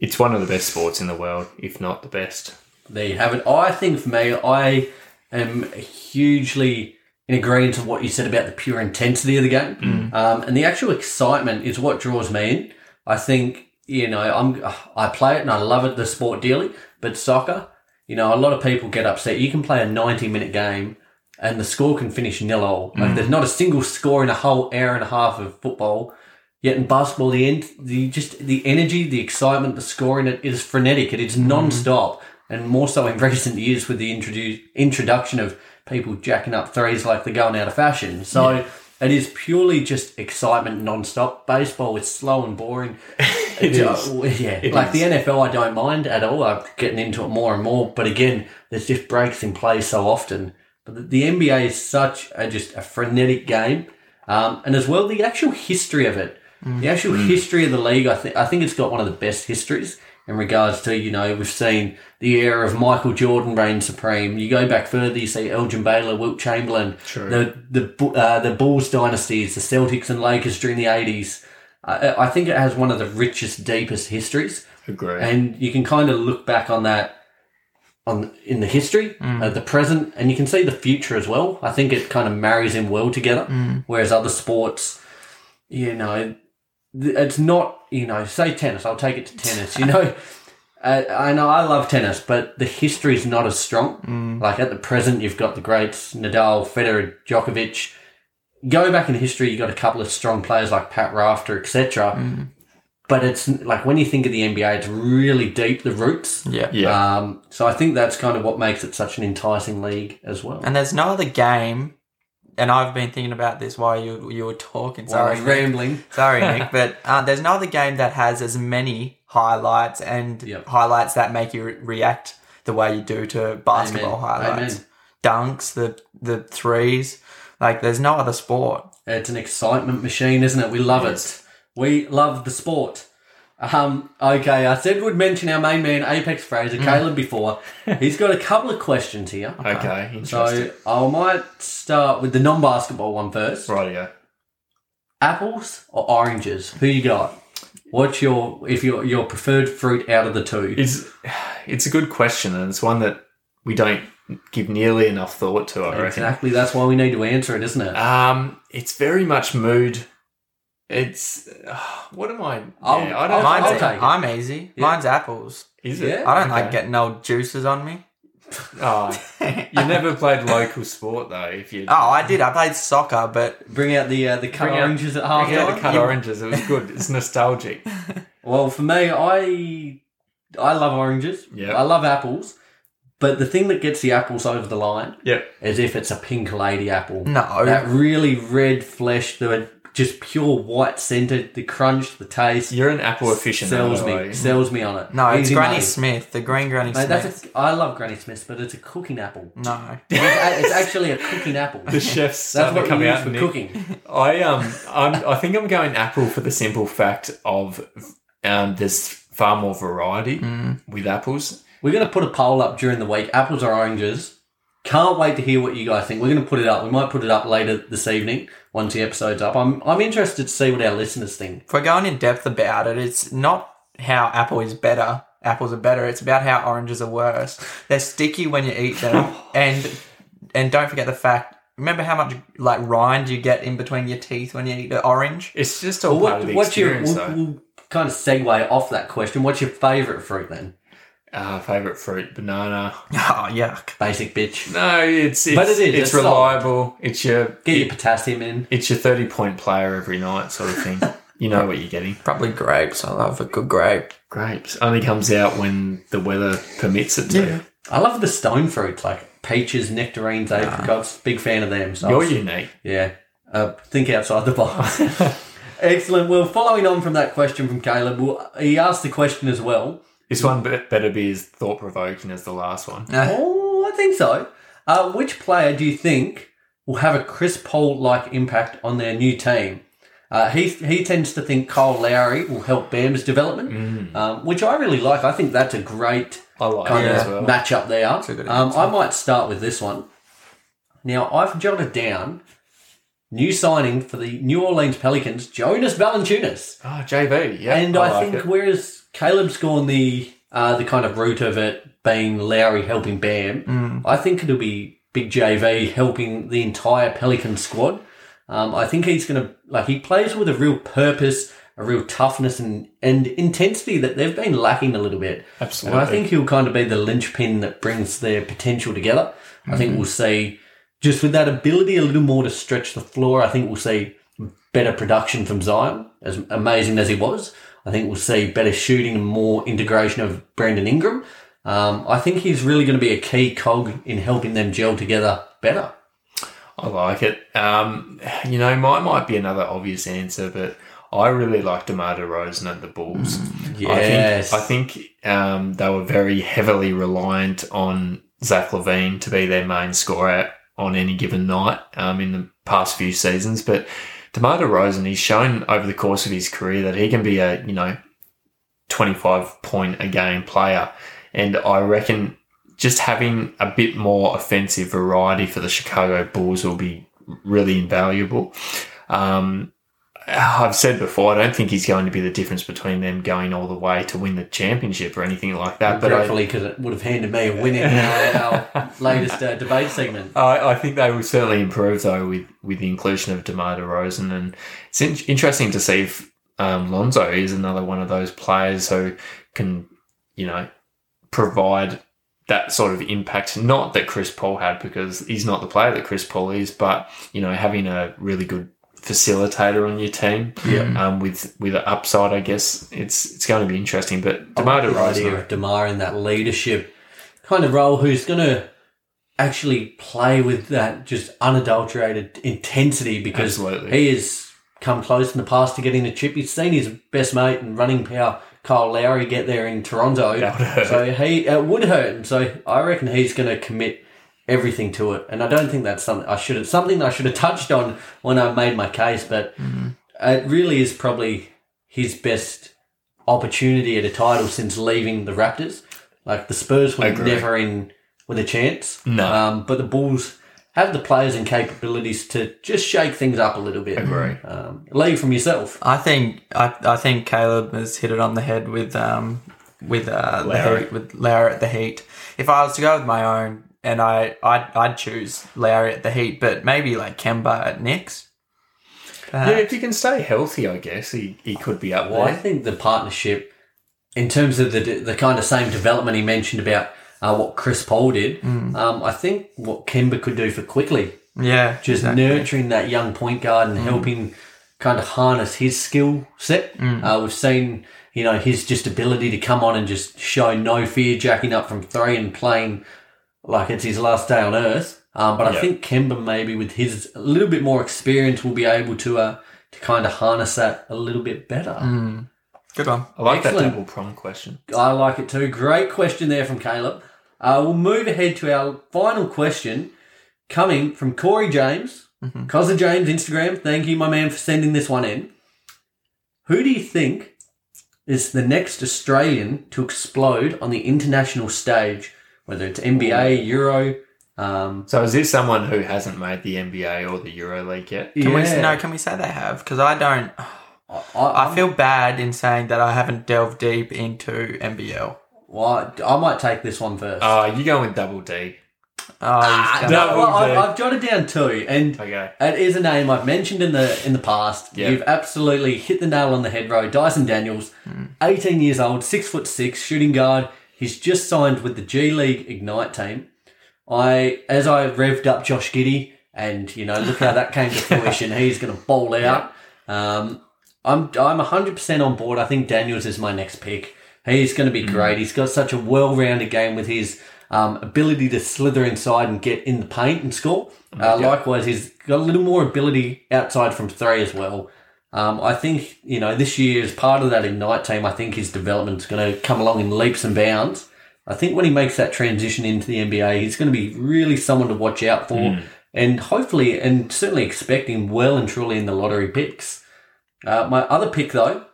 it's one of the best sports in the world, if not the best.
There you have it. I think for me, I am hugely in agreement of what you said about the pure intensity of the game, um, and the actual excitement is what draws me in. I think you know I'm I play it and I love it, the sport dearly, but soccer, you know, a lot of people get upset. You can play a ninety minute game. And the score can finish nil all. Like mm. there's not a single score in a whole hour and a half of football. Yet in basketball, the end, the just the energy, the excitement, the scoring, it is frenetic. It is mm-hmm. non-stop, and more so in recent years with the introduce, introduction of people jacking up threes like they're going out of fashion. So it is purely just excitement non-stop. Baseball is slow and boring.
It
Uh,
is.
yeah.
It
like
is.
the NFL, I don't mind at all. I'm getting into it more and more. But again, there's just breaks in play so often. But the, NBA is such a just a frenetic game, um, and as well the actual history of it. the actual history of the league, I think I think it's got one of the best histories in regards to you know we've seen the era of Michael Jordan reign supreme. You go back further, you see Elgin Baylor, Wilt Chamberlain,
True.
the the uh, the Bulls dynasties, the Celtics and Lakers during the eighties. I, I think it has one of the richest, deepest histories
Agree.
and you can kind of look back on that on in the history, uh, the present, and you can see the future as well. I think it kind of marries in well together. Whereas other sports, you know, it's not. You know, say tennis. I'll take it to tennis. You know. Uh, I know I love tennis, but the history is not as strong. Like at the present, you've got the greats Nadal, Federer, Djokovic. Go back in history, you got a couple of strong players like Pat Rafter, etc. But it's like when you think of the NBA, it's really deep the roots.
Yeah.
yeah.
Um, so I think that's kind of what makes it such an enticing league as well.
And there's no other game, and I've been thinking about this while you you were talking.
While I
Sorry,
was rambling.
Sorry, Nick, but uh, there's no other game that has as many highlights and
Yep.
highlights that make you re- react the way you do to basketball
Amen.
highlights.
Amen.
Dunks, the the threes. Like there's no other sport.
It's an excitement machine, isn't it? We love it. We love the sport. Um, okay, I said we'd mention our main man, Apex Fraser, Caleb, before. He's got a couple of questions here.
okay. Interesting.
So I might start with the non-basketball one first.
Rightio.
Apples or oranges? Who you got? What's your if your your preferred fruit out of the two?
It's it's a good question, and it's one that we don't give nearly enough thought to. I reckon.
Exactly. That's why we need to answer it, isn't it?
Um, it's very much mood. It's uh, what am I?
I'll-
yeah, I don't.
I'll
Mine's
take it.
I'm easy.
Yeah.
Mine's apples.
Is it?
Yeah.
I don't
Okay.
like getting old juices on me.
Oh, you never played local sport though. If you
Oh, I did. I played soccer, but
Bring out the uh, the cut
Bring out-
oranges at half
bring out the
time.
cut oranges, it was good. It's nostalgic.
Well, for me, I I love oranges.
Yeah.
I love apples. But the thing that gets the apples over the line
Yep.
is if it's a pink lady apple.
no.
That really red flesh, the just pure white scented, the crunch, the taste.
You're an apple aficionado.
sells me,
are you?
sells me on it.
no, it's
Easy
Granny
made.
Smith, the green Granny
Mate,
Smith.
that's a, I love Granny Smith, but it's a cooking apple.
no.
It's, a- it's actually a cooking apple.
The chef's
That's
starting
what
to come
we use
out
for
Nick.
cooking.
I um, I'm, I think I'm going apple for the simple fact of um, there's far more variety
Mm.
with apples.
We're going to put a poll up during the week. Apples or oranges? Can't wait to hear what you guys think. We're going to put it up. We might put it up later this evening once the episode's up. I'm I'm interested to see what our listeners think.
If we're going in depth about it, it's not how apple is better. Apples are better. It's about how oranges are worse. They're sticky when you eat them, and and don't forget the fact. Remember how much like rind you get in between your teeth when you eat an orange.
It's just all
Well,
part of
what,
the
what's your?
experience,
We'll, we'll kind of segue off that question. What's your favourite fruit then?
Uh, favorite fruit, banana.
Oh yuck!
Basic bitch.
No, it's, it's
But it is,
It's
it's
reliable. It's your
Get your potassium in.
it's your thirty point player every night, sort of thing. you know what you're getting.
Probably grapes. I love a good grape.
Grapes only comes out when the weather permits it to.
I love the stone fruits like peaches, nectarines, apricots. Big fan of them. So
You're unique.
Yeah. Uh, think outside the box. Excellent. Well, following on from that question from Caleb, well, he asked the question as well.
This one better be as thought provoking as the last one.
Uh,
Oh, I think so. Uh, which player do you think will have a Chris Paul like impact on their new team? Uh, he he tends to think Kyle Lowry will help Bam's development, um, which I really like. I think that's a great
I like
kind
it
of
well.
match up there.
a good
Um. I might start with this one. Now, I've jotted down new signing for the New Orleans Pelicans, Jonas Valanciunas.
Oh, JV, yeah.
And I,
like
think
it.
whereas Caleb's gone the uh, the kind of route of it being Lowry helping Bam,
Mm.
I think it'll be Big JV helping the entire Pelican squad. Um, I think he's going to like he plays with a real purpose, a real toughness and and intensity that they've been lacking a little bit.
Absolutely.
And I think he'll kind of be the linchpin that brings their potential together. I
Mm-hmm.
think we'll see just with that ability a little more to stretch the floor. I think we'll see better production from Zion, as amazing as he was. I think we'll see better shooting and more integration of Brandon Ingram. Um, I think he's really going to be a key cog in helping them gel together better.
I like it. Um, you know, mine might be another obvious answer, but I really like DeMar DeRozan at the Bulls.
Yes.
I think, I think um, they were very heavily reliant on Zach LaVine to be their main scorer on any given night um, in the past few seasons. But DeMar DeRozan, he's shown over the course of his career that he can be a, you know, 25 point a game player. And I reckon just having a bit more offensive variety for the Chicago Bulls will be really invaluable. Um, I've said before, I don't think he's going to be the difference between them going all the way to win the championship or anything like that. But I,
Gratefully, because it would have handed me a win in our, our latest uh, debate segment.
I, I think they will certainly improve though with, with the inclusion of DeMar DeRozan, and it's in, interesting to see if um, Lonzo is another one of those players who can, you know, provide that sort of impact. Not that Chris Paul had because he's not the player that Chris Paul is, but you know, having a really good facilitator on your team,
Yeah.
um, with with an upside, I guess it's it's going to be interesting. But DeMar
the idea
DeRozan,
of Demar in that leadership kind of role, who's going to actually play with that just unadulterated intensity because
Absolutely.
he has come close in the past to getting the chip. He's seen his best mate and running power Kyle Lowry get there in Toronto.
That would hurt.
So he it would hurt, and so I reckon he's going to commit everything to it. And I don't think that's something I should have something I should have touched on when I made my case, but it really is probably his best opportunity at a title since leaving the Raptors. Like the Spurs were never in with a chance.
No.
Um, but the Bulls have the players and capabilities to just shake things up a little bit.
Agree.
Um, leave from yourself.
I think I, I think Caleb has hit it on the head with um with uh the heat, with Lowry at the Heat. If I was to go with my own, and I I'd, I'd choose Lowry at the Heat, but maybe like Kemba at Knicks.
yeah, if he can stay healthy, I guess he, he could be up
Well, I think the partnership, in terms of the the kind of same development he mentioned about uh, what Chris Paul did, um, I think what Kemba could do for quickly,
yeah,
just
exactly.
nurturing that young point guard and helping kind of harness his skill set. Uh, we've seen, you know, his just ability to come on and just show no fear, jacking up from three and playing like it's his last day on earth. Um, but I
Yeah.
think Kemba maybe with his a little bit more experience will be able to uh, to kind of harness that a little bit better.
good one.
I like that double prong question.
I like it too. Great question there from Caleb. Uh, we'll move ahead to our final question coming from Corey James. Cosser James Instagram. Thank you, my man, for sending this one in. Who do you think is the next Australian to explode on the international stage? Whether it's NBA, Euro, um,
So is this someone who hasn't made the NBA or the Euro League yet?
Can we
yeah.
no? Can we say they have? Because I don't.
I,
I feel bad in saying that I haven't delved deep into NBL.
well, I, I might take this one first.
Uh, you going with double D?
Oh, he's done-
no.
No, well, I,
Double D.
I've jotted down two, and
Okay.
It is a name I've mentioned in the in the past.
Yeah.
You've absolutely hit the nail on the head, bro. Dyson Daniels, eighteen years old, six foot six, shooting guard. He's just signed with the G League Ignite team. I, as I revved up Josh Giddey, and you know, look how that came to fruition. He's going to bowl out. Um, I'm I'm hundred percent on board. I think Daniels is my next pick. He's going to be great. He's got such a well-rounded game with his um, ability to slither inside and get in the paint and score. Uh, Likewise, he's got a little more ability outside from three as well. Um, I think you know this year as part of that Ignite team, I think his development's going to come along in leaps and bounds. I think when he makes that transition into the NBA, he's going to be really someone to watch out for, and hopefully, and certainly expect him well and truly in the lottery picks. Uh, my other pick though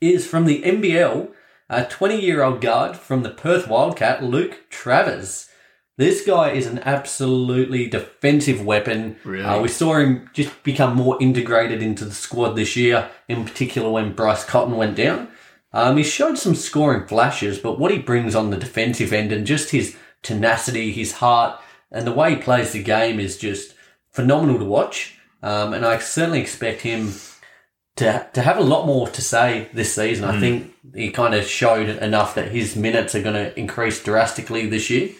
is from the NBL, a 20 year old guard from the Perth Wildcat, Luke Travers. This guy is an absolutely defensive weapon.
Really?
Uh, we saw him just become more integrated into the squad this year, in particular when Bryce Cotton went down. Um, he showed some scoring flashes, but what he brings on the defensive end and just his tenacity, his heart, and the way he plays the game is just phenomenal to watch. Um, and I certainly expect him to to have a lot more to say this season. I think he kind of showed enough that his minutes are going to increase drastically this year.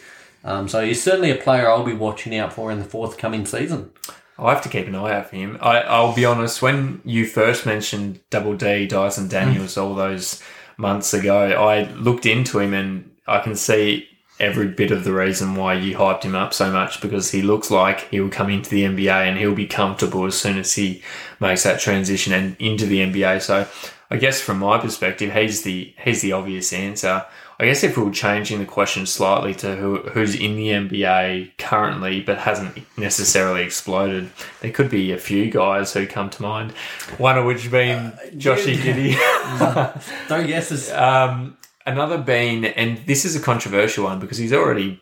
Um, so he's certainly a player I'll be watching out for in the forthcoming season.
I'll have to keep an eye out for him. I, I'll be honest, when you first mentioned Double D, Dyson Daniels, all those months ago, I looked into him and I can see every bit of the reason why you hyped him up so much because he looks like he'll come into the NBA and he'll be comfortable as soon as he makes that transition and into the NBA. So I guess from my perspective, he's the he's the obvious answer. I guess if we were changing the question slightly to who, who's in the NBA currently but hasn't necessarily exploded, there could be a few guys who come to mind. One of which being Joshy Giddey.
No guesses.
Um, another being, and this is a controversial one because he's already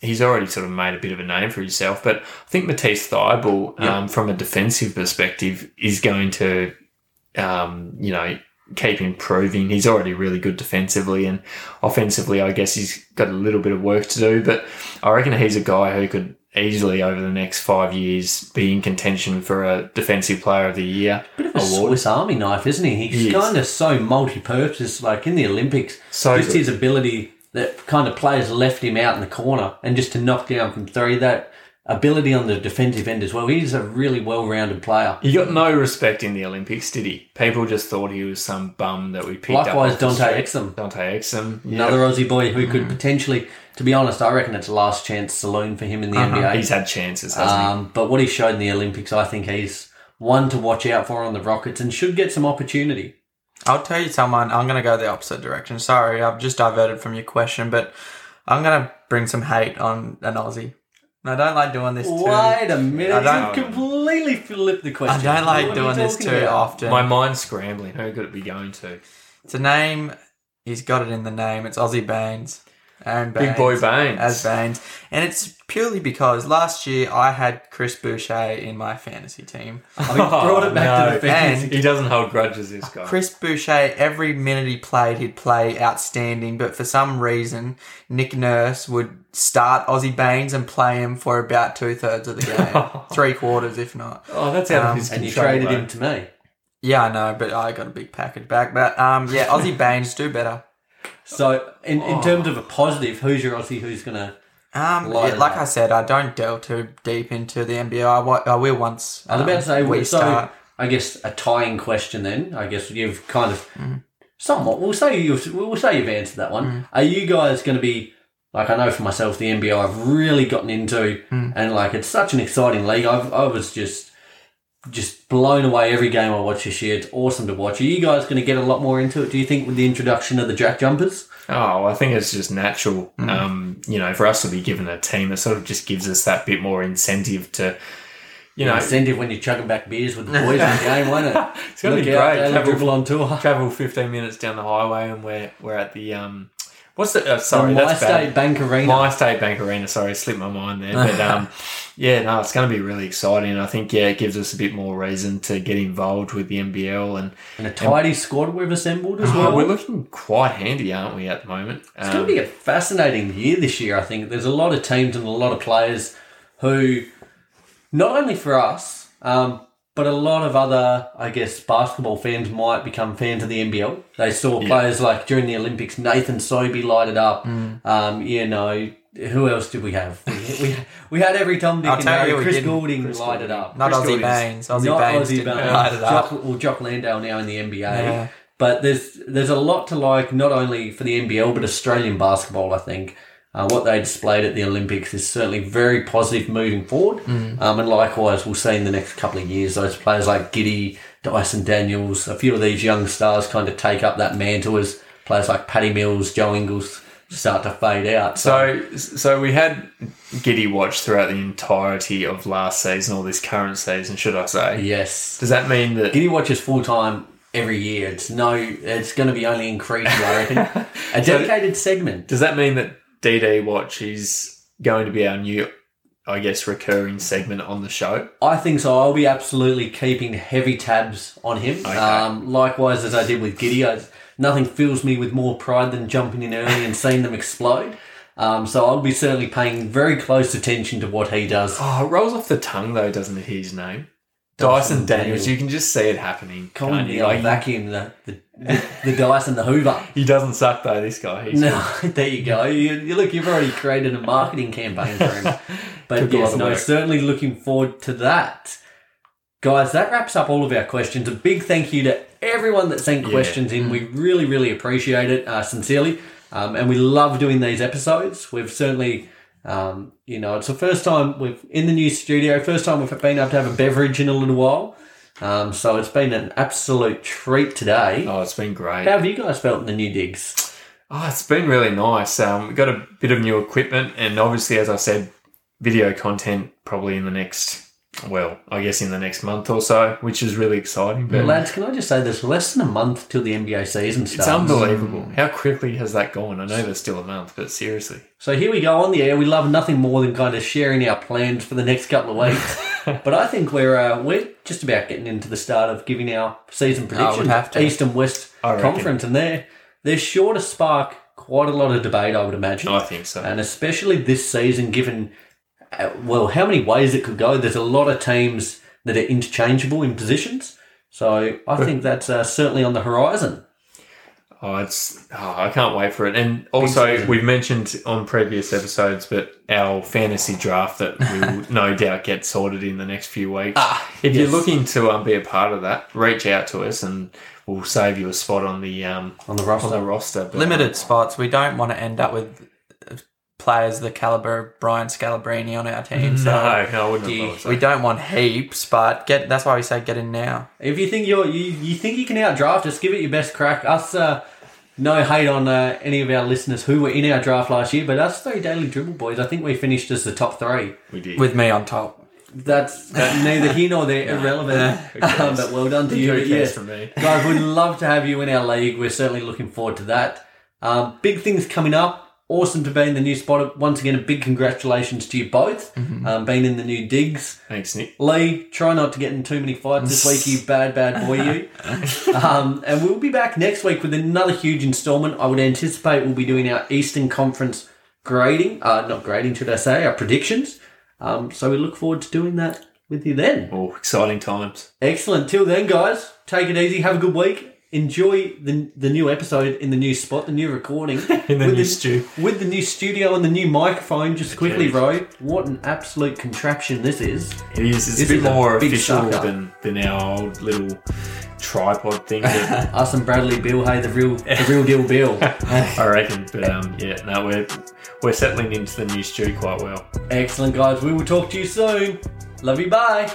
he's already sort of made a bit of a name for himself. But I think Matisse Thybulle, um, from a defensive perspective, is going to, um, you know, keep improving. He's already really good defensively and offensively. I guess he's got a little bit of work to do, but I reckon he's a guy who could easily over the next five years be in contention for a defensive player of the year
Bit of a
award.
Swiss Army knife, isn't he? He's
He
kind of so multi-purpose. Like in the Olympics,
So
just
good.
his ability that kind of players left him out in the corner and just to knock down from three. That ability on the defensive end as well. He's a really well-rounded player.
He got no respect in the Olympics, did he? People just thought he was some bum that we picked
Likewise,
up. off the
Dante
street.
Exum.
Dante Exum. yeah.
Another Aussie boy who
Mm.
could potentially, to be honest, I reckon it's a last chance saloon for him in the NBA.
Uh-huh. He's had chances, hasn't
Um, but what he showed in the Olympics, I think he's one to watch out for on the Rockets and should get some opportunity.
I'll tell you someone, I'm going to go the opposite direction. Sorry, I've just diverted from your question, but I'm going to bring some hate on an Aussie. And I don't like doing this too.
Wait a minute,
I
you
don't-
completely flipped the question.
I
question.
don't like
What are you
doing this
talking
too
about?
often.
My mind's scrambling. Who could it be going to?
It's a name. He's got it in the name. It's Aussie Baynes. Aron Baynes.
Big boy Baynes.
As Baynes. And it's purely because last year I had Chris Boucher in my fantasy team.
I brought it back
Oh,
to the
no.
fans.
He doesn't hold grudges, this guy.
Chris Boucher, every minute he played, he'd play outstanding. But for some reason, Nick Nurse would start Aussie Baynes and play him for about two thirds of the game, three quarters, if not.
oh, that's out
Um,
of his
and you traded
though.
him to me.
Yeah, I know, but I got a big package back. But um, yeah, Aussie Baynes do better.
So, in,
Oh.
in terms of a positive, who's your Aussie who's going to.
Um, yeah, like
up.
I said, I don't delve too deep into the NBA. I, wa- I will once.
I was about to say,
um, we
so
start.
I guess a tying question then. I guess you've kind of.
Mm-hmm.
Somewhat. We'll say, you've, we'll say you've answered that one.
Mm-hmm.
Are you guys going to be. Like, I know for myself, the NBA I've really gotten into,
Mm.
and like, it's such an exciting league. I've, I was just. Just blown away every game I watch this year. It's awesome to watch. Are you guys going to get a lot more into it? Do you think with the introduction of the Jack Jumpers?
Oh, I think it's just natural.
Mm.
Um, you know, for us to be given a team, it sort of just gives us that bit more incentive to, you know,
incentive when you're chugging back beers with the boys in the game, won't it?
it's going to be
Look out,
great. Travel,
on tour.
travel 15 minutes down the highway and we're, we're at the, um, what's the, uh,
The
sorry,
My
that's
State
bad.
Bank Arena.
My State Bank Arena, sorry, slipped my mind there. But um, yeah, no, it's going to be really exciting. I think, yeah, it gives us a bit more reason to get involved with the NBL. And
and a tidy squad we've assembled as
oh,
well.
we're looking quite handy, aren't we, at the moment?
It's going to be a fascinating year this year, I think. There's a lot of teams and a lot of players who, not only for us, um, but a lot of other, I guess, basketball fans might become fans of the NBL. They saw players like during the Olympics, Nathan Sobey light it up.
Mm.
Um, you know, who else did we have? We, we, we had every Tom, Dick, and Harry. Chris
didn't.
Goulding
Chris
light it up.
Not
Chris Goulding's-
Baynes. Aussie
Not
Baynes
Baynes.
light it up.
Jock, well, Jock Landale now in the NBA.
Yeah.
But there's there's a lot to like, not only for the NBL, but Australian basketball, I think. Uh, what they displayed at the Olympics is certainly very positive moving forward.
Mm.
Um, and likewise, we'll see in the next couple of years those players like Giddey, Dyson Daniels, a few of these young stars kind of take up that mantle as players like Paddy Mills, Joe Ingles start to fade out.
So, so we had Giddey watch throughout the entirety of last season or this current season, should I say?
yes,
Does that mean that?
Giddey watch is full time every year. It's no, it's going to be only increasing. I reckon a dedicated segment.
Does that mean that DD Watch is going to be our new, I guess, recurring segment on the show?
I think so. I'll be absolutely keeping heavy tabs on him.
Okay.
Um, likewise, as I did with Giddey, I, nothing fills me with more pride than jumping in early and seeing them explode. Um, so I'll be certainly paying very close attention to what he does.
Oh, it rolls off the tongue though, doesn't it? His name, Dyson,
Dyson
Daniels.
Daniels.
You can just see it happening. Can't you?
the
Like,
vacuum, the, the, the, and the Hoover.
he doesn't suck though. This guy. He's
No, there you go. You, you look, you've already created a marketing campaign for him. But yes, no, certainly looking forward to that. Guys, that wraps up all of our questions. A big thank you to everyone that sent questions in. We really, really appreciate it, uh, sincerely. Um, and we love doing these episodes. We've certainly, um, you know, it's the first time we've in the new studio, first time we've been able to have a beverage in a little while. Um, so it's been an absolute treat today.
Oh, it's been great.
How have you guys felt in the new digs?
Oh, it's been really nice. Um, we got a bit of new equipment, and obviously, as I said, video content probably in the next, well, I guess in the next month or so, which is really exciting. But
Lads, can I just say there's less than a month till the NBA season starts.
it's unbelievable. How quickly has that gone? I know there's still a month, but seriously.
So here we go on the air. We love nothing more than kind of sharing our plans for the next couple of weeks. but I think we're uh, we're just about getting into the start of giving our season prediction.
have to.
East and West Conference, and they're they're sure to spark quite a lot of debate. I would imagine.
I think so.
and especially this season, given well how many ways it could go. There's a lot of teams that are interchangeable in positions, so I think that's uh, certainly on the horizon.
Oh, it's oh, I can't wait for it. And also, we've mentioned on previous episodes, but our fantasy draft that we will no doubt get sorted in the next few weeks. if you're looking to um, be a part of that, reach out to us and we'll save you a spot on the um,
On the
on
roster.
the roster. But,
Limited spots. We don't want to end up with uh, players the caliber of Brian Scalabrine on our team. So
No, no, I wouldn't have so.
we don't want heaps, but get. That's why we say get in now.
If you think you're you, you think you can outdraft us, give it your best crack. Us, uh, no hate on uh, any of our listeners who were in our draft last year, but us three daily dribble boys, I think we finished as the top three.
we did.
With me on top.
That's that, neither here nor there, irrelevant. um, but well done to you.
Who
But yes,
for me?
guys, we'd love to have you in our league. We're certainly looking forward to that. Um, big things coming up. Awesome to be in the new spot. Once again, a big congratulations to you both. Um, being in the new digs.
Thanks, Nick.
Lee, try not to get in too many fights this week, you bad, bad boy, you. Um, and we'll be back next week with another huge installment. I would anticipate we'll be doing our Eastern Conference grading, uh, not grading, should I say, our predictions. Um, so we look forward to doing that with you then.
Oh, exciting times.
Excellent. Till then, guys, take it easy. Have a good week. Enjoy the the new episode in the new spot, the new recording
In the
with
new stu.
with the new studio and the new microphone. Just quickly, bro, what an absolute contraption this is.
It is. It's
This
a bit
a
more
big
official than, than our old little tripod thing.
Us and Bradley Beal, hey, the real, the real deal, Beal.
I reckon. But um, yeah, no, we're we're settling into the new stew quite well.
Excellent, guys. We will talk to you soon. Love you. Bye.